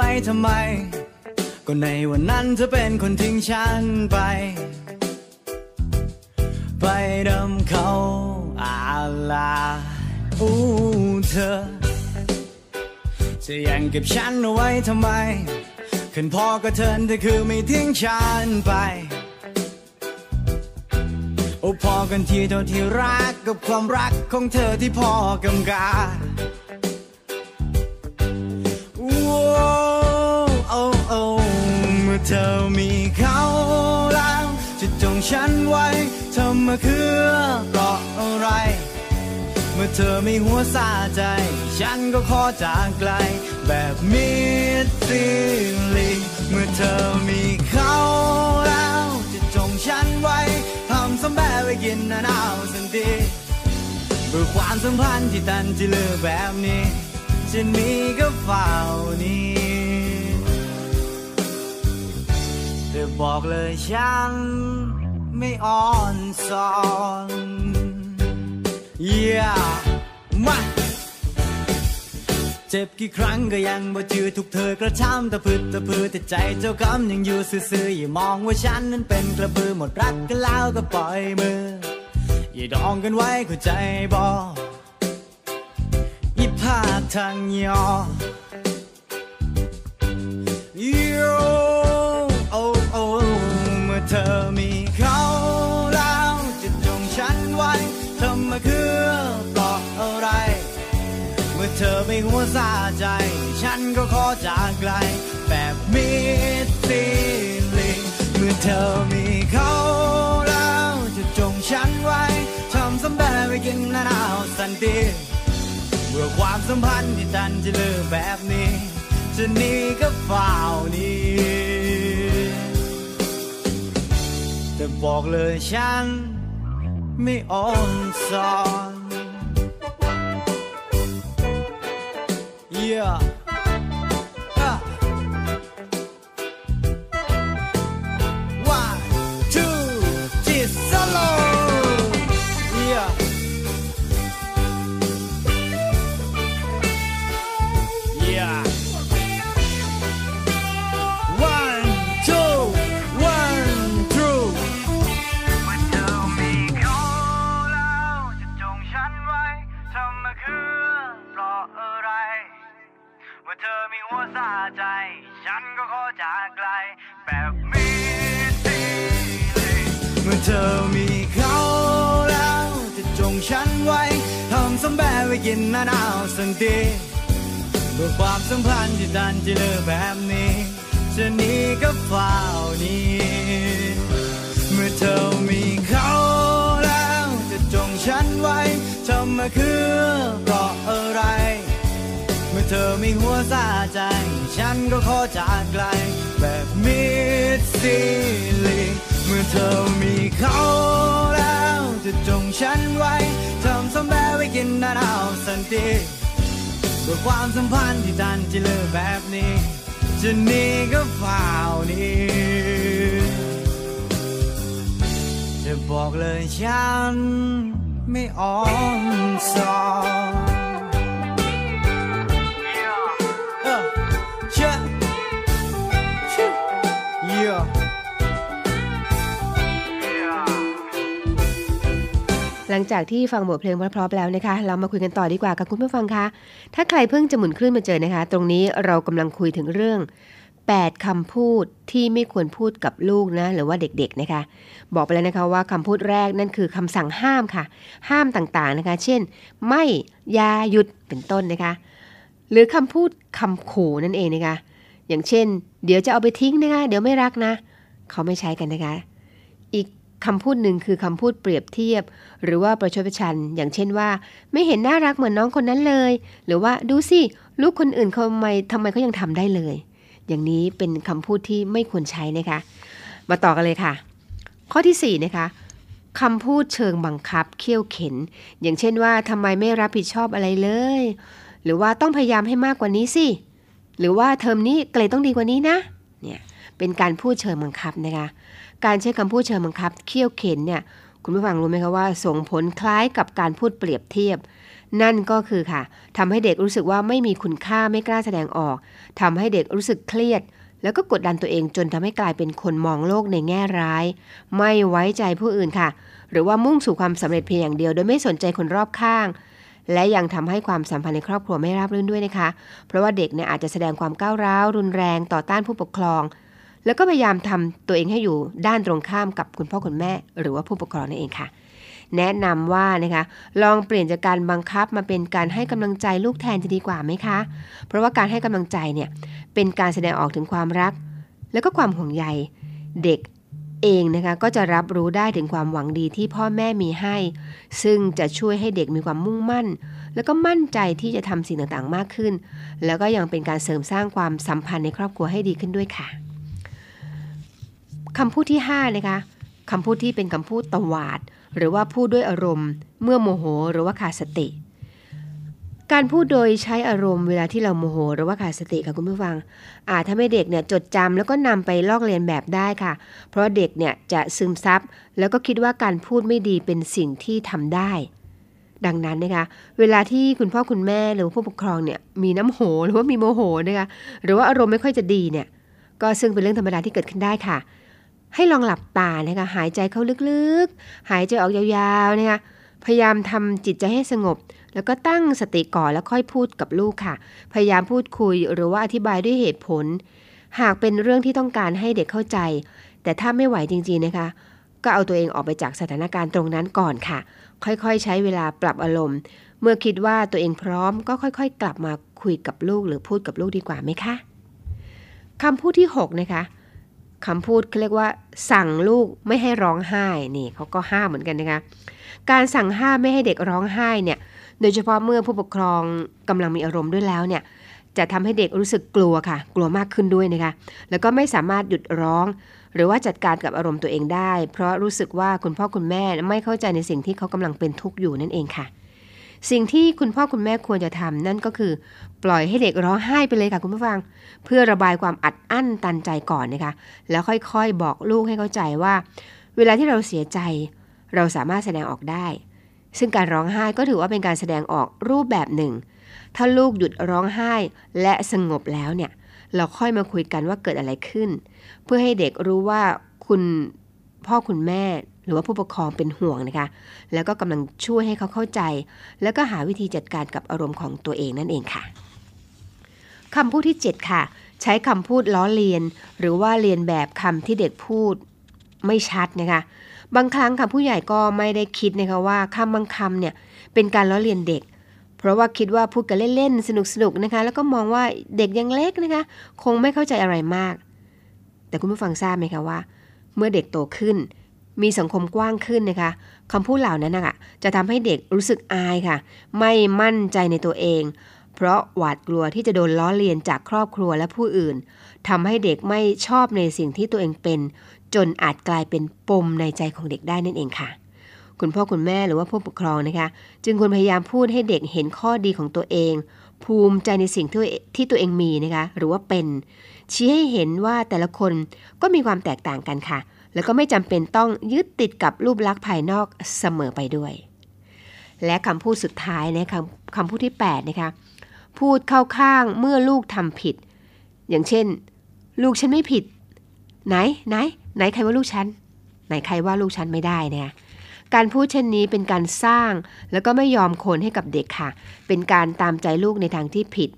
ไว้ทำไม ก็ในวันนั้นเธอเป็นคนทิ้งฉันไป ไปดำเขาอาลาอู้เธอจะยังเก็บฉันเอาไว้ทำไมขึ้นพอก็เทินแต่คือไม่ทิ้งฉันไป โอ้พอกันทีเท่าที่รักกับความรักของเธอที่พอกำกา เธอมีเขาแล้วจะจงฉันไว้เธอมาคือเพราะอะไร เมื่อเธอไม่หัวซาใจ ฉันก็ขอจากไกล แบบมิดซิลีเมื่อเธอมีเขาแล้วจะจงฉันไว้ทำสมแบบไว้กินนาหนาวสันดีเพื่อความสัมพันธ์ที่ตันที่เลือแบบนี้ ฉันมีก็เฝ้านี้ แต่บอกเลยฉันไม่อ่อนสอน Yeah มาเจ็บกี่ครั้งก็ยังบ่จือถูกเธอกระช้ำตะพืดตะพือแต่ใจเจ้ากำยังอยู่ซื่อๆอย่ามองว่าฉันนั้นเป็นกระพือหมดรักกันแล้วก็ปล่อยมือ อย่าดองกันไว้เข้าใจบ่อีภาทางยอโเธอไม่หัวซาใจ ฉันก็ขอจากไกล แบบมิดซิลิเมื่อเธอมีเขาแล้วจะจงฉันไว้ทำสำแบบไปกินหนาวสันติเมื่อความสัมพันธ์ที่ตันจะเลิกแบบนี้จะหนีก็เฝ้านี้แต่บอกเลยฉันไม่อ่อนสอน Yeah. เธอมีหัวซาใจ ฉันก็ขอจากไกล แบบมีสิเมื่อเธอมีเขาแล้วจะจงฉันไว้ทำสมแบบไว้กินหน้าหนาวสันติเพื่อความสัมพันธ์ที่ดันจะเลิกแบบนี้จะหนีก็ฝ่านี้เมื่อเธอมีเขาแล้วจะจงฉันไว้ทำมาคือ เมื่อเธอมีหัวซาใจ ฉันก็ขอจากไกล แบบมิดซีลีเมื่อเธอมีเขาแล้วจะจงฉันไว้ทำสมแบบไว้กินน้าหนาวสันติเพื่อความสัมพันธ์ที่ดันจะเลิกแบบนี้จะหนีก็ฝ่าวนี้จะบอกเลยฉันไม่อ่อนสอน หลังจากที่ฟังบทเพลงเพราะๆแล้วนะคะ เรามาคุยกันต่อดีกว่าค่ะคุณผู้ฟังคะ ถ้าใครเพิ่งจะหมุนคลื่นมาเจอนะคะ ตรงนี้เรากำลังคุยถึงเรื่อง 8คำพูดที่ไม่ควรพูดกับลูกนะ หรือว่าเด็กๆนะคะ บอกไปแล้วนะคะว่าคำพูดแรกนั่นคือคำสั่งห้ามค่ะ ห้ามต่างๆนะคะ เช่น ไม่อยาหยุดเป็นต้นนะคะ หรือคำพูดคำขู่นั่นเองนะคะ อย่างเช่น เดี๋ยวจะเอาไปทิ้งนะคะ เดี๋ยวไม่รักนะ เขาไม่ใช้กันนะคะ อีก คำพูดหนึ่งคือคำพูดเปรียบเทียบ หรือว่าประชดประชัน อย่างเช่นว่า ไม่เห็นน่ารักเหมือนน้องคนนั้นเลย หรือว่าดูสิลูกคนอื่นเขาทำไมทำไมเขายังทำได้เลย อย่างนี้เป็นคำพูดที่ไม่ควรใช้นะคะ มาต่อกันเลยค่ะ ข้อที่4นะคะคำพูดเชิงบังคับเคี่ยวเข็น อย่างเช่นว่าทำไมไม่รับผิดชอบอะไรเลย หรือว่าต้องพยายามให้มากกว่านี้สิ หรือว่าเทอมนี้เกรดต้องดีกว่านี้นะ เนี่ย เป็นการพูดเชิงบังคับนะคะ การใช้คำพูดเชิงบังคับ เคี่ยวเข็นเนี่ยคุณผู้ฟังรู้ไหมคะว่า ส่งผลคล้ายกับการพูดเปรียบเทียบ นั่นก็คือค่ะทำให้เด็กรู้สึกว่าไม่มีคุณค่าไม่กล้าแสดงออกทำให้เด็กรู้สึกเครียด แล้วก็กดดันตัวเองจนทำให้กลายเป็นคนมองโลกในแง่ร้าย ไม่ไว้ใจผู้อื่นค่ะ หรือว่ามุ่งสู่ความสำเร็จเพียงอย่างเดียว โดยไม่สนใจคนรอบข้างและยังทำให้ความสัมพันธ์ในครอบครัวไม่ราบรื่นด้วยนะคะ เพราะว่าเด็กเนี่ยอาจจะแสดงความก้าวร้าวรุนแรงต่อต้านผู้ปกครอง แล้วก็พยายามทำตัวเองให้อยู่ด้านตรงข้ามกับคุณพ่อคุณแม่ หรือว่าผู้ปกครองนั่นเองค่ะ แนะนำว่านะคะลองเปลี่ยนจากการบังคับมาเป็นการให้กำลังใจลูกแทนจะดีกว่าไหมคะ เพราะว่าการให้กำลังใจเนี่ยเป็นการแสดงออกถึงความรัก แล้วก็ความห่วงใยเด็กเองนะคะก็จะรับรู้ได้ถึงความหวังดีที่พ่อแม่มีให้ ซึ่งจะช่วยให้เด็กมีความมุ่งมั่น แล้วก็มั่นใจที่จะทำสิ่งต่างๆมากขึ้น แล้วก็ยังเป็นการเสริมสร้างความสัมพันธ์ในครอบครัวให้ดีขึ้นด้วยค่ะ คำพูดที่5นะคะคำพูดที่เป็นคำพูดตวาด หรือว่าพูดด้วยอารมณ์ เมื่อโมโหหรือว่าขาดสติ การพูดโดยใช้อารมณ์เวลาที่เราโมโห หรือว่าขาดสติค่ะคุณผู้ฟัง อาจทำให้เด็กเนี่ยจดจำแล้วก็นำไปลอกเลียนแบบได้ค่ะ เพราะเด็กเนี่ยจะซึมซับแล้วก็คิดว่าการพูดไม่ดีเป็นสิ่งที่ทำได้ ดังนั้นนะคะ เวลาที่คุณพ่อคุณแม่หรือผู้ปกครองเนี่ยมีน้ำโหหรือว่ามีโมโหนะคะหรือว่าอารมณ์ไม่ค่อยจะดีเนี่ยก็ซึ่งเป็นเรื่องธรรมดาที่เกิดขึ้นได้ค่ะ ให้ลองหลับตานะคะหายใจเข้าลึกๆ หายใจออกยาวๆนะคะพยายามทำจิตใจให้สงบ แล้วก็ตั้งสติก่อนแล้วค่อยพูดกับลูกค่ะ พยายามพูดคุยหรือว่าอธิบายด้วยเหตุผล หากเป็นเรื่องที่ต้องการให้เด็กเข้าใจ แต่ถ้าไม่ไหวจริงๆนะคะ ก็เอาตัวเองออกไปจากสถานการณ์ตรงนั้นก่อนค่ะ ค่อยๆ ใช้เวลาปรับอารมณ์ เมื่อคิดว่าตัวเองพร้อมก็ค่อยๆ กลับมาคุยกับลูกหรือพูดกับลูกดีกว่าไหมคะคำพูดที่ 6 นะคะ คำพูดเขาเรียกว่า สั่งลูกไม่ให้ร้องไห้นี่เขาก็ห้ามเหมือนกันนะคะการสั่งห้ามไม่ให้เด็กร้องไห้เนี่ยโดยเฉพาะเมื่อผู้ปกครองกำลังมีอารมณ์ด้วยแล้วเนี่ยจะทำให้เด็กรู้สึกกลัวค่ะ กลัวมากขึ้นด้วยนะคะแล้วก็ไม่สามารถหยุดร้อง หรือว่าจัดการกับอารมณ์ตัวเองได้ เพราะรู้สึกว่าคุณพ่อคุณแม่ไม่เข้าใจในสิ่งที่เขากำลังเป็นทุกข์อยู่นั่นเองค่ะ สิ่งที่คุณพ่อคุณแม่ควรจะทำนั่นก็คือ ปล่อยให้เด็กร้องไห้ไปเลยค่ะคุณผู้ฟัง เพื่อระบายความอัดอั้นตันใจก่อนนะคะแล้วค่อยๆบอกลูกให้เข้าใจว่า เวลาที่เราเสียใจ เราสามารถแสดงออกได้ ซึ่งการร้องไห้ก็ถือว่าเป็นการแสดงออกรูปแบบหนึ่ง ถ้าลูกหยุดร้องไห้และสงบแล้วเนี่ยเราค่อยมาคุยกันว่าเกิดอะไรขึ้น เพื่อให้เด็กรู้ว่าคุณพ่อคุณแม่ หรือว่าผู้ปกครองเป็นห่วงนะคะ แล้วก็กำลังช่วยให้เขาเข้าใจ แล้วก็หาวิธีจัดการกับอารมณ์ของตัวเองนั่นเองค่ะคำพูดที่ 7 ค่ะ ใช้คำพูดล้อเลียน หรือว่าเรียนแบบคำที่เด็กพูดไม่ชัดนะคะ บางครั้งค่ะผู้ใหญ่ก็ไม่ได้คิดนะคะว่าคำบางคำเนี่ยเป็นการล้อเลียนเด็ก เพราะว่าคิดว่าพูดกันเล่นๆสนุกๆนะคะ แล้วก็มองว่าเด็กยังเล็กนะคะ คงไม่เข้าใจอะไรมาก แต่คุณผู้ฟังทราบไหมคะว่า เมื่อเด็กโตขึ้น มีสังคมกว้างขึ้นนะคะคำพูดเหล่านั้นนะคะจะทำให้เด็กรู้สึกอายค่ะ ไม่มั่นใจในตัวเอง เพราะหวาดกลัวที่จะโดนล้อเลียนจากครอบครัวและผู้อื่นทำให้เด็กไม่ชอบในสิ่งที่ตัวเองเป็น จนอาจกลายเป็นปมในใจของเด็กได้นั่นเองค่ะ คุณพ่อคุณแม่หรือว่าผู้ปกครองนะคะ จึงควรพยายามพูดให้เด็กเห็นข้อดีของตัวเอง ภูมิใจในสิ่งที่ที่ตัวเองมีนะคะ หรือว่าเป็นชี้ให้เห็นว่าแต่ละคนก็มีความแตกต่างกันค่ะ แล้วก็ไม่จำเป็นต้องยึดติดกับรูปลักษณ์ภายนอกเสมอไปด้วย และคำพูดสุดท้ายนะคะคำพูดที่8นะคะพูดเข้าข้างเมื่อลูกทำผิด อย่างเช่น ลูกฉันไม่ผิด ไหนไหน ไหนใครว่าลูกฉันไหนใครว่าลูกฉันไม่ได้เนี่ยการพูดเช่นนี้เป็นการสร้าง แล้วก็ไม่ยอมคนให้กับเด็กค่ะ เป็นการตามใจลูกในทางที่ผิด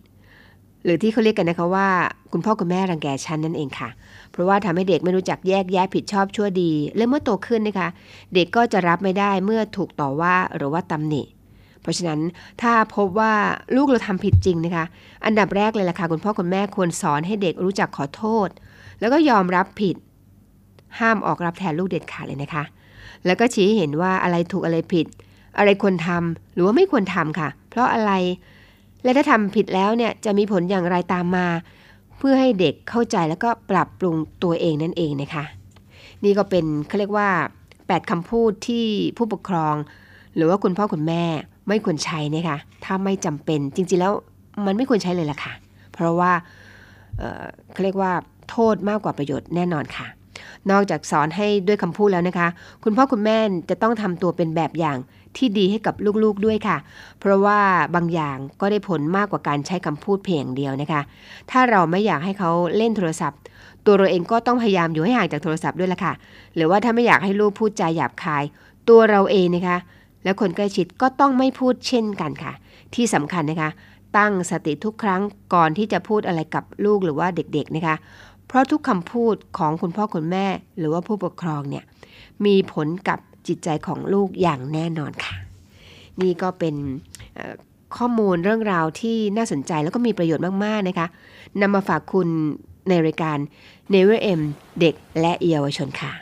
หรือที่เขาเรียกกันนะคะว่า คุณพ่อคุณแม่รังแกฉันนั่นเองค่ะ เพราะว่าทำให้เด็กไม่รู้จักแยกแยะผิดชอบชั่วดี และเมื่อโตขึ้นนะคะ เด็กก็จะรับไม่ได้เมื่อถูกต่อว่าหรือว่าตำหนิ เพราะฉะนั้นถ้าพบว่าลูกเราทำผิดจริงนะคะ อันดับแรกเลยล่ะค่ะคุณพ่อคุณแม่ควรสอนให้เด็กรู้จักขอโทษ แล้วก็ยอมรับผิด ห้ามออกรับแทนลูกเด็ดขาดเลยนะคะ แล้วก็ชี้เห็นว่าอะไรถูกอะไรผิด อะไรควรทำหรือว่าไม่ควรทำค่ะ เพราะอะไร และถ้าทำผิดแล้วเนี่ยจะมีผลอย่างไรตามมา เพื่อให้เด็กเข้าใจแล้วก็ปรับปรุงตัวเองนั่นเองนะคะ นี่ก็เป็นเขาเรียกว่า 8คำพูดที่ผู้ปกครอง หรือว่าคุณพ่อคุณแม่ไม่ควรใช้นะคะถ้าไม่จำเป็นจริงๆแล้วมันไม่ควรใช้เลยล่ะค่ะ เพราะว่าเเขาเรียกว่าโทษมากกว่าประโยชน์แน่นอนค่ะ นอกจากสอนให้ด้วยคำพูดแล้วนะคะ คุณพ่อคุณแม่จะต้องทำตัวเป็นแบบอย่าง ที่ดีให้กับลูกๆด้วยค่ะ เพราะว่าบางอย่างก็ได้ผลมากกว่าการใช้คำพูดเพียงเดียวนะคะ ถ้าเราไม่อยากให้เขาเล่นโทรศัพท์ ตัวเราเองก็ต้องพยายามอยู่ให้ห่างจากโทรศัพท์ด้วยละค่ะ หรือว่าถ้าไม่อยากให้ลูกพูดจาหยาบคาย ตัวเราเองนะคะ และคนใกล้ชิดก็ต้องไม่พูดเช่นกันค่ะ ที่สำคัญนะคะ ตั้งสติทุกครั้งก่อนที่จะพูดอะไรกับลูกหรือว่าเด็กๆนะคะเพราะทุกคำพูดของคุณพ่อคุณแม่ หรือว่าผู้ปกครองเนี่ยมีผลกับ จิตใจของลูกอย่างแน่นอนค่ะ นี่ก็เป็นข้อมูลเรื่องราวที่น่าสนใจแล้วก็มีประโยชน์มาก ๆ นะคะนำมาฝากคุณในรายการ Never M เด็กและเยาวชนค่ะ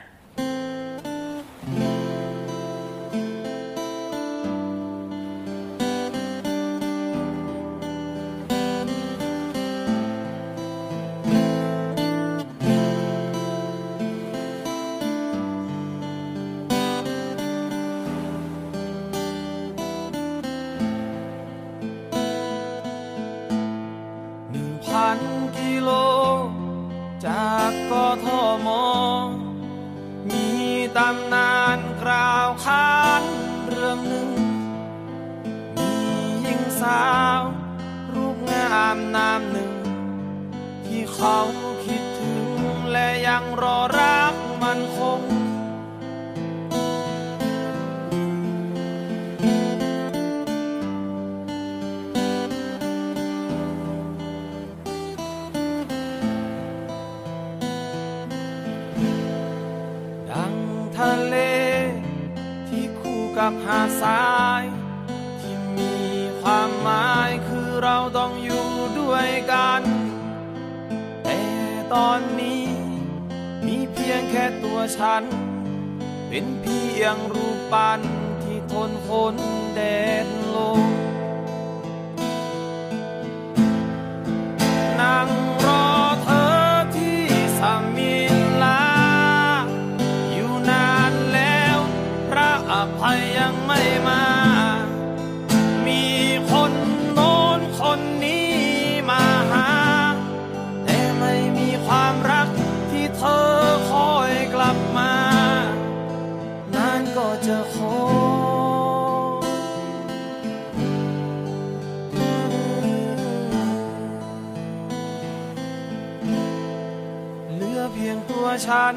ฉัน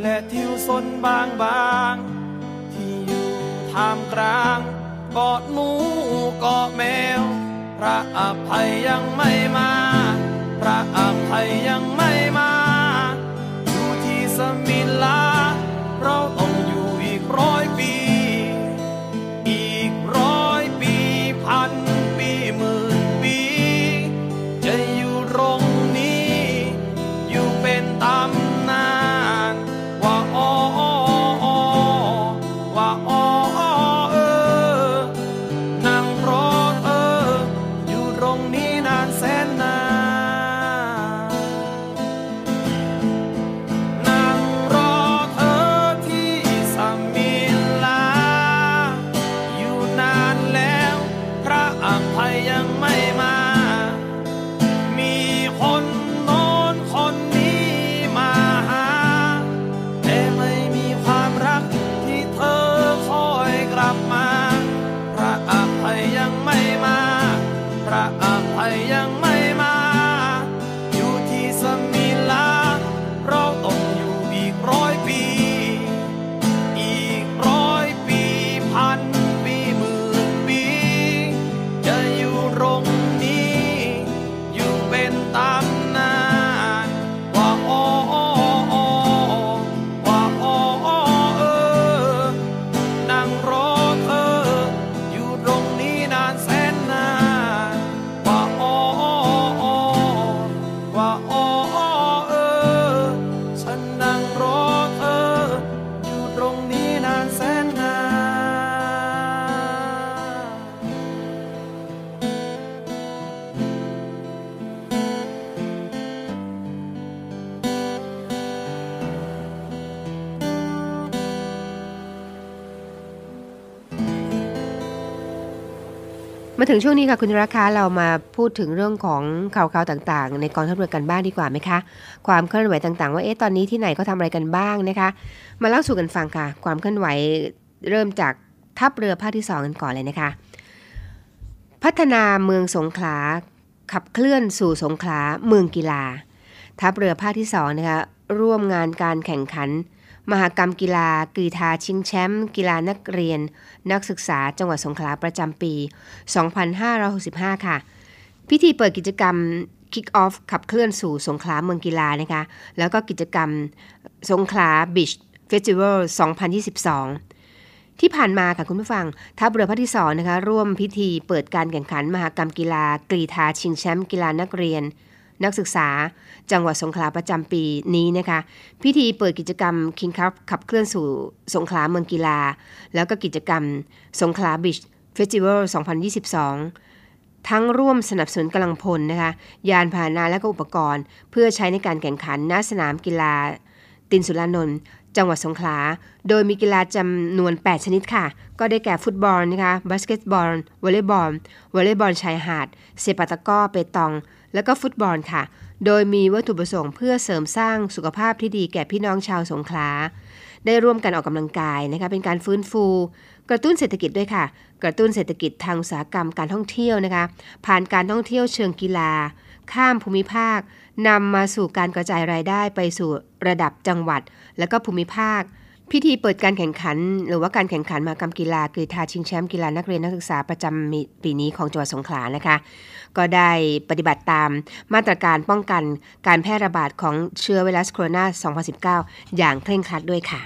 และทิวสนบางบาง ที่อยู่ท่ามกลางกอดหนูกอดแมว พระอภัยยังไม่มา พระอภัยยังไม่มา มาถึงช่วงนี้ค่ะคุณราคาเรามาพูดถึงเรื่องของข่าวๆต่างๆ ในกองทัพเรือกันบ้างดีกว่าไหมคะ ความเคลื่อนไหวต่างๆ ว่าเอ๊ะตอนนี้ที่ไหนก็ทำอะไรกันบ้างนะคะ มาเล่าสู่กันฟังค่ะ ความเคลื่อนไหวเริ่มจากทัพเรือภาคที่2กันก่อนเลยนะคะ พัฒนาเมืองสงขลาขับเคลื่อนสู่สงขลาเมืองกีฬา ทัพเรือภาคที่2นะคะร่วมงานการแข่งขัน มหกรรมกีฬากรีธาชิงแชมป์กีฬานักเรียน นักศึกษาจังหวัดสงขลาประจำปี 2565 ค่ะ พิธีเปิดกิจกรรม Kick Off ขับเคลื่อนสู่สงขลาเมืองกีฬานะคะ แล้วก็กิจกรรมสงขลา Beach Festival 2022ที่ผ่านมาค่ะคุณผู้ฟังทัพเรือภาคที่สองนะคะร่วมพิธีเปิดการแข่งขันมหกรรมกีฬากรีธาชิงแชมป์กีฬานักเรียน นักศึกษา จังหวัดสงขลาประจำปีนี้นะคะ พิธีเปิดกิจกรรม King Cup ขับเคลื่อนสู่สงขลาเมืองกีฬา แล้วก็กิจกรรมสงขลา Beach Festival 2022 ทั้งร่วมสนับสนุนกำลังพลนะคะ ยานพาหนะและก็อุปกรณ์ เพื่อใช้ในการแข่งขันณสนามกีฬา ติณสูลานนท์จังหวัดสงขลา โดยมีกีฬาจำนวน 8 ชนิดค่ะ ก็ได้แก่ฟุตบอลนะคะ บาสเกตบอล วอลเลย์บอล วอลเลย์บอลชายหาด เซปักตะกร้อ เปตอง แล้วก็ฟุตซอลค่ะ โดยมีวัตถุประสงค์เพื่อเสริมสร้างสุขภาพที่ดีแก่พี่น้องชาวสงขลา ได้ร่วมกันออกกำลังกายนะคะเป็นการฟื้นฟู กระตุ้นเศรษฐกิจด้วยค่ะ กระตุ้นเศรษฐกิจทางอุตสาหกรรมการท่องเที่ยวนะคะ ผ่านการท่องเที่ยวเชิงกีฬา ข้ามภูมิภาคนำมาสู่การกระจายรายได้ไปสู่ระดับจังหวัด และก็ภูมิภาค พิธีเปิดการแข่งขัน หรือว่าการแข่งขันมากรรมกีฬาคือทาชิงแชมป์กีฬานักเรียนนักศึกษาประจำปีนี้ของจังหวัดสงขลานะคะ ก็ได้ปฏิบัติตามมาตรการป้องกันการแพร่ระบาดของเชื้อไวรัสโคโรนา 2019 อย่างเคร่งครัดด้วยค่ะ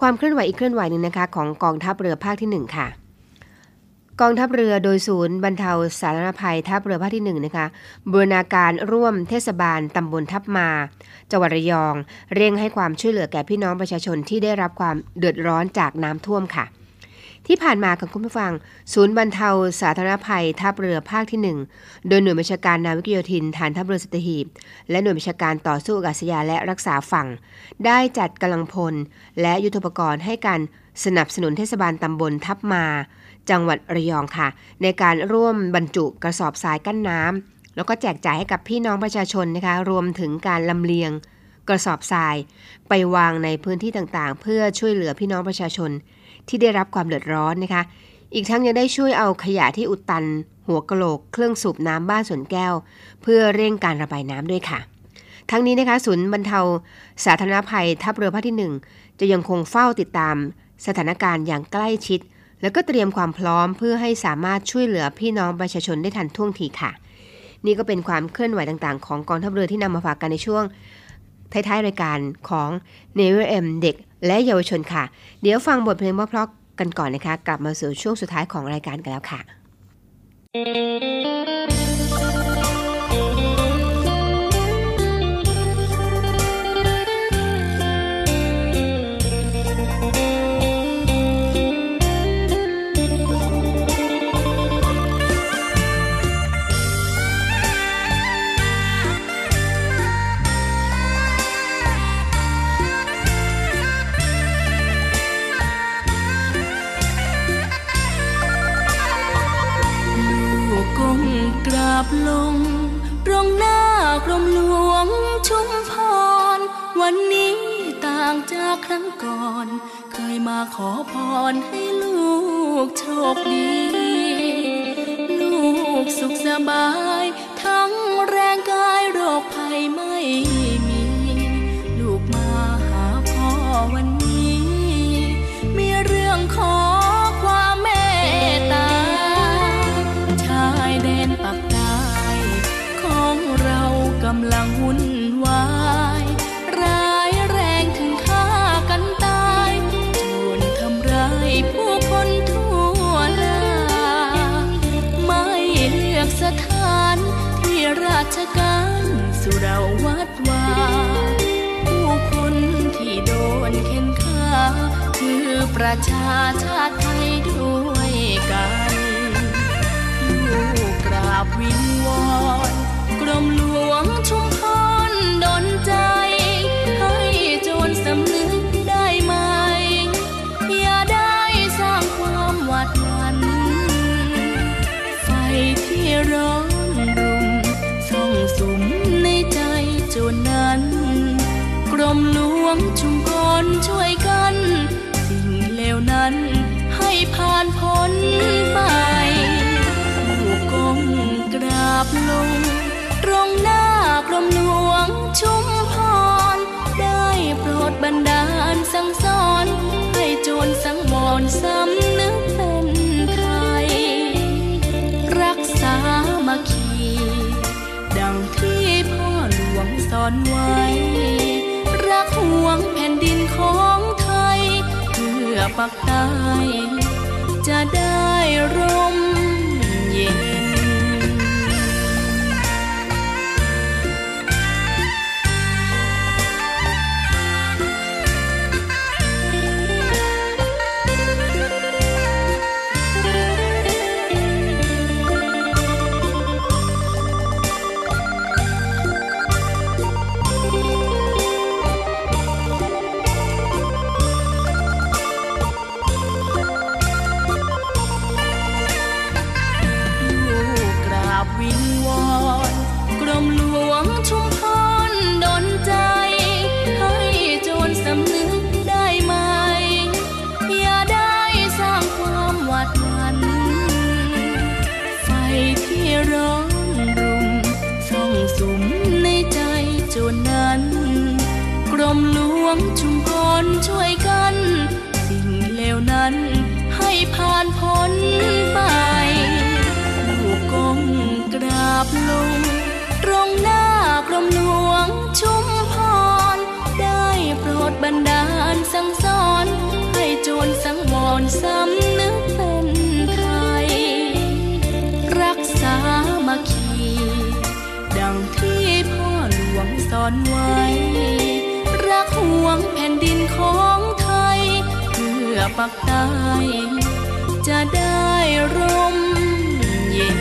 ความเคลื่อนไหวอีกเคลื่อนไหวหนึ่งนะคะ ของกองทัพเรือภาคที่ 1 ค่ะ กองทัพเรือโดยศูนย์บรรเทาสาธารณภัยทัพเรือภาคที่ 1 นะคะบูรณาการร่วมเทศบาลตำบลทับมา จังหวัดระยอง เร่งให้ความช่วยเหลือแก่พี่น้องประชาชนที่ได้รับความเดือดร้อนจากน้ำท่วมค่ะ ที่ผ่านมาค่ะคุณผู้ฟัง ศูนย์บรรเทาสาธารณภัยทัพเรือภาคที่ 1 โดยหน่วยบัญชาการนาวิกโยธินฐานทัพเรือสตหีบ และหน่วยบัญชาการต่อสู้อากาศยานและรักษาฝั่ง ได้จัดกำลังพล และยุทธปกรณ์ให้การสนับสนุนเทศบาลตำบลทับมา จังหวัดระยองค่ะ ในการร่วมบรรจุกระสอบทรายกั้นน้ำแล้วก็แจกจ่ายให้กับพี่น้องประชาชนนะคะ รวมถึงการลำเลียงกระสอบทราย ไปวางในพื้นที่ต่างๆ เพื่อช่วยเหลือพี่น้องประชาชนที่ได้รับความเดือดร้อนนะคะ อีกทั้งยังได้ช่วยเอาขยะที่อุดตัน หัวกะโหลก เครื่องสูบน้ำบ้านสวนแก้ว เพื่อเร่งการระบายน้ำด้วยค่ะ ทั้งนี้นะคะศูนย์บรรเทาสาธารณภัยทัพเรือภาคที่ 1 จะยังคงเฝ้าติดตามสถานการณ์อย่างใกล้ชิด แล้วก็เตรียมความพร้อมเพื่อให้สามารถช่วยเหลือพี่น้องประชาชนได้ทันท่วงทีค่ะ นี่ก็เป็นความเคลื่อนไหวต่างๆ ของกองทัพเรือที่นำมาฝากกันในช่วงท้ายๆรายการของ n e v e M เด็กและเยาวชนค่ะ เดี๋ยวฟังบทเพลงเพราะๆกันก่อนนะคะ กลับมาสู่ช่วงสุดท้ายของรายการกันแล้วค่ะ บลง ตรงหน้ากรมหลวงชุมพร วันนี้ต่างจากครั้งก่อน เคยมาขอพรให้ลูกโชคดี ลูกสุขสบาย ทั้งแรงกายโรคภัยไม่ ประชาชาติไทยด้วยกันลูกกราบวิงวอนกรมหลวงชุมพรดนใจ ให้โจรสำนึกได้ไหม อย่าได้สร้างความหวาดหวั่นไฟที่ร้อนรุมส่องสุมในใจจรนั้น กรมหลวงชุมพรช่วย ลง ตรงหน้ากรมหลวงชุมพร ได้โปรดบันดาลสั่งสอน ให้โจรสังวรสำนึกเป็นไทย รักษามาคี ดังที่พ่อหลวงสอนไว้ รักห่วงแผ่นดินของไทย เพื่อปักใต้จะได้ร่ม อนไว้ รักห่วงแผ่นดินของไทย เพื่อปักใต้จะได้ร่มเย็น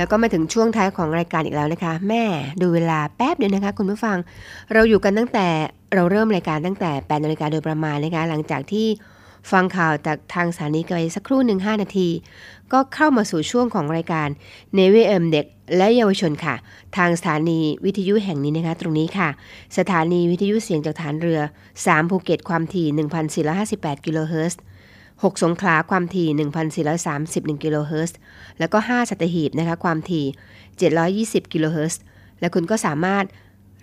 แล้วก็มาถึงช่วงท้ายของรายการอีกแล้วนะคะ แม่ดูเวลาแป๊บเดียวนะคะ คุณผู้ฟัง เราอยู่กันตั้งแต่เราเริ่มรายการตั้งแต่8นาฬิกาโดยประมาณนะคะ หลังจากที่ฟังข่าวจากทางสถานีไปสักครู่หนึ่ง5นาที ก็เข้ามาสู่ช่วงของรายการเนวิเอมเด็กและเยาวชนค่ะ ทางสถานีวิทยุแห่งนี้นะคะ ตรงนี้ค่ะ สถานีวิทยุเสียงจากฐานเรือ 3 ภูเก็ตความถี่ 1,458 กิโลเฮิรตซ์ 6 สงขลาความถี่ 1,431กิโลเฮิรตซ์แล้วก็ 5 สัตหีบนะคะความถี่ 720กิโลเฮิรตซ์และคุณก็สามารถ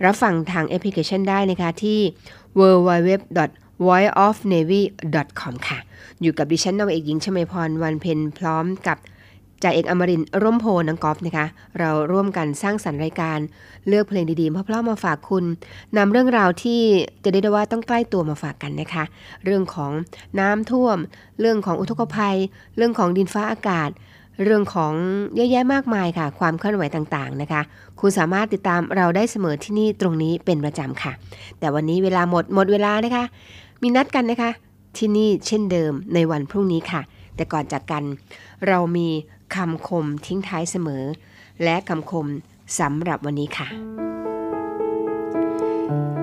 รับฟังทางแอปพลิเคชันได้นะคะที่ www voiceofnavy.com ค่ะ อยู่กับดิฉันนาวเอกหญิงชมพรวันเพ็ญพร้อมกับ จ่าเอกอมรินร่มโพนังกอฟนะคะ เราร่วมกันสร้างสรรค์รายการเลือกเพลงดีๆเพราะๆมาฝากคุณนำเรื่องราวที่จะได้ได้ว่าต้องใกล้ตัวมาฝากกันนะคะ เรื่องของน้ำท่วม เรื่องของอุทกภัย เรื่องของดินฟ้าอากาศ เรื่องของเยอะแยะมากมายค่ะ ความเคลื่อนไหวต่างๆนะคะ คุณสามารถติดตามเราได้เสมอที่นี่ตรงนี้เป็นประจำค่ะ แต่วันนี้เวลาหมดหมดเวลานะคะ มีนัดกันนะคะ ที่นี่เช่นเดิมในวันพรุ่งนี้ค่ะ แต่ก่อนจากกัน เรามี คำคมทิ้งท้ายเสมอ และคำคมสำหรับวันนี้ค่ะ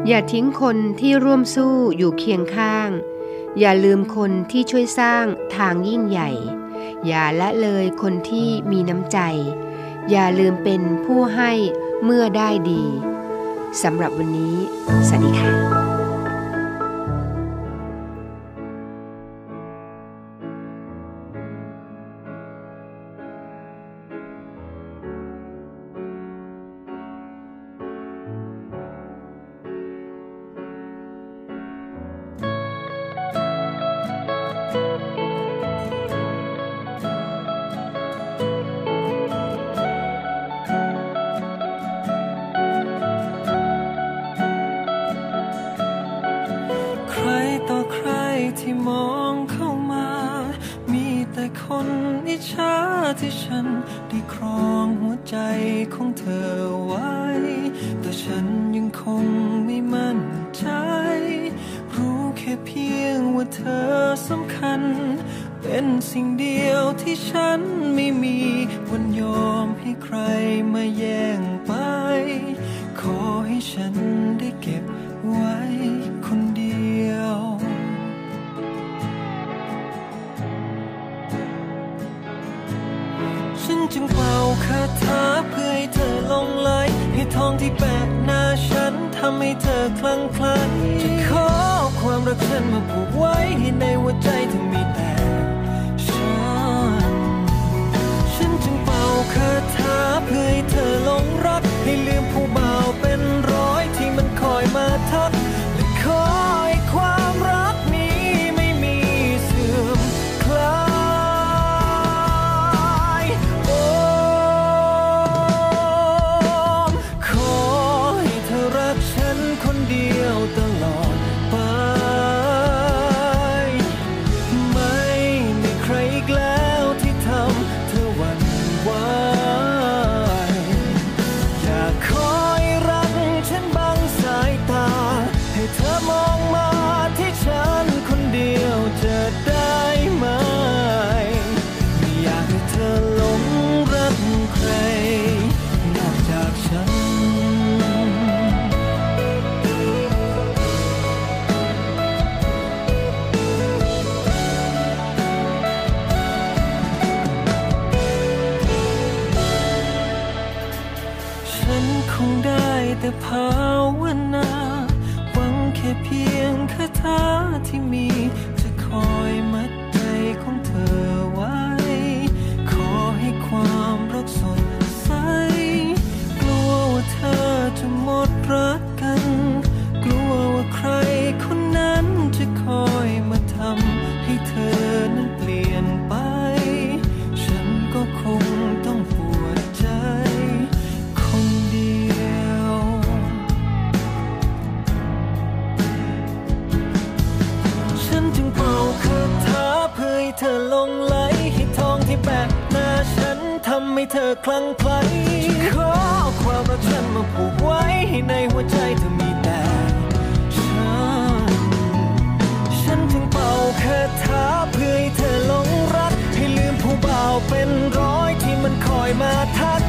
อย่าทิ้งคนที่ร่วมสู้อยู่เคียงข้าง อย่าลืมคนที่ช่วยสร้างทางยิ่งใหญ่ อย่าละเลยคนที่มีน้ำใจ อย่าลืมเป็นผู้ให้เมื่อได้ดีสำหรับวันนี้ สวัสดีค่ะำให้เธอคลั่งไคล้จะขอความรักฉันมาผูกไว้ให้ในหัวใจเธอมีแต่ฉัน ฉันจึงเป่าคาถาเพื่อให้เธอหลงรัก ให้ลืมผู้บ่าวเป็นร้อยที่มันคอยมาทัก จึงเป่าคาถาเพื่อให้เธอลงไหลให้ทองที่แปะหน้าฉันทำให้เธอคลั่งไคล้ขอความรักฉันมาผูกไว้ให้ในหัวใจเธอมีแต่ฉัน ฉันจึงเป่าคาถาเพื่อให้เธอลงรัก ให้ลืมผู้บ่าวเป็นร้อยที่มันคอยมาทัก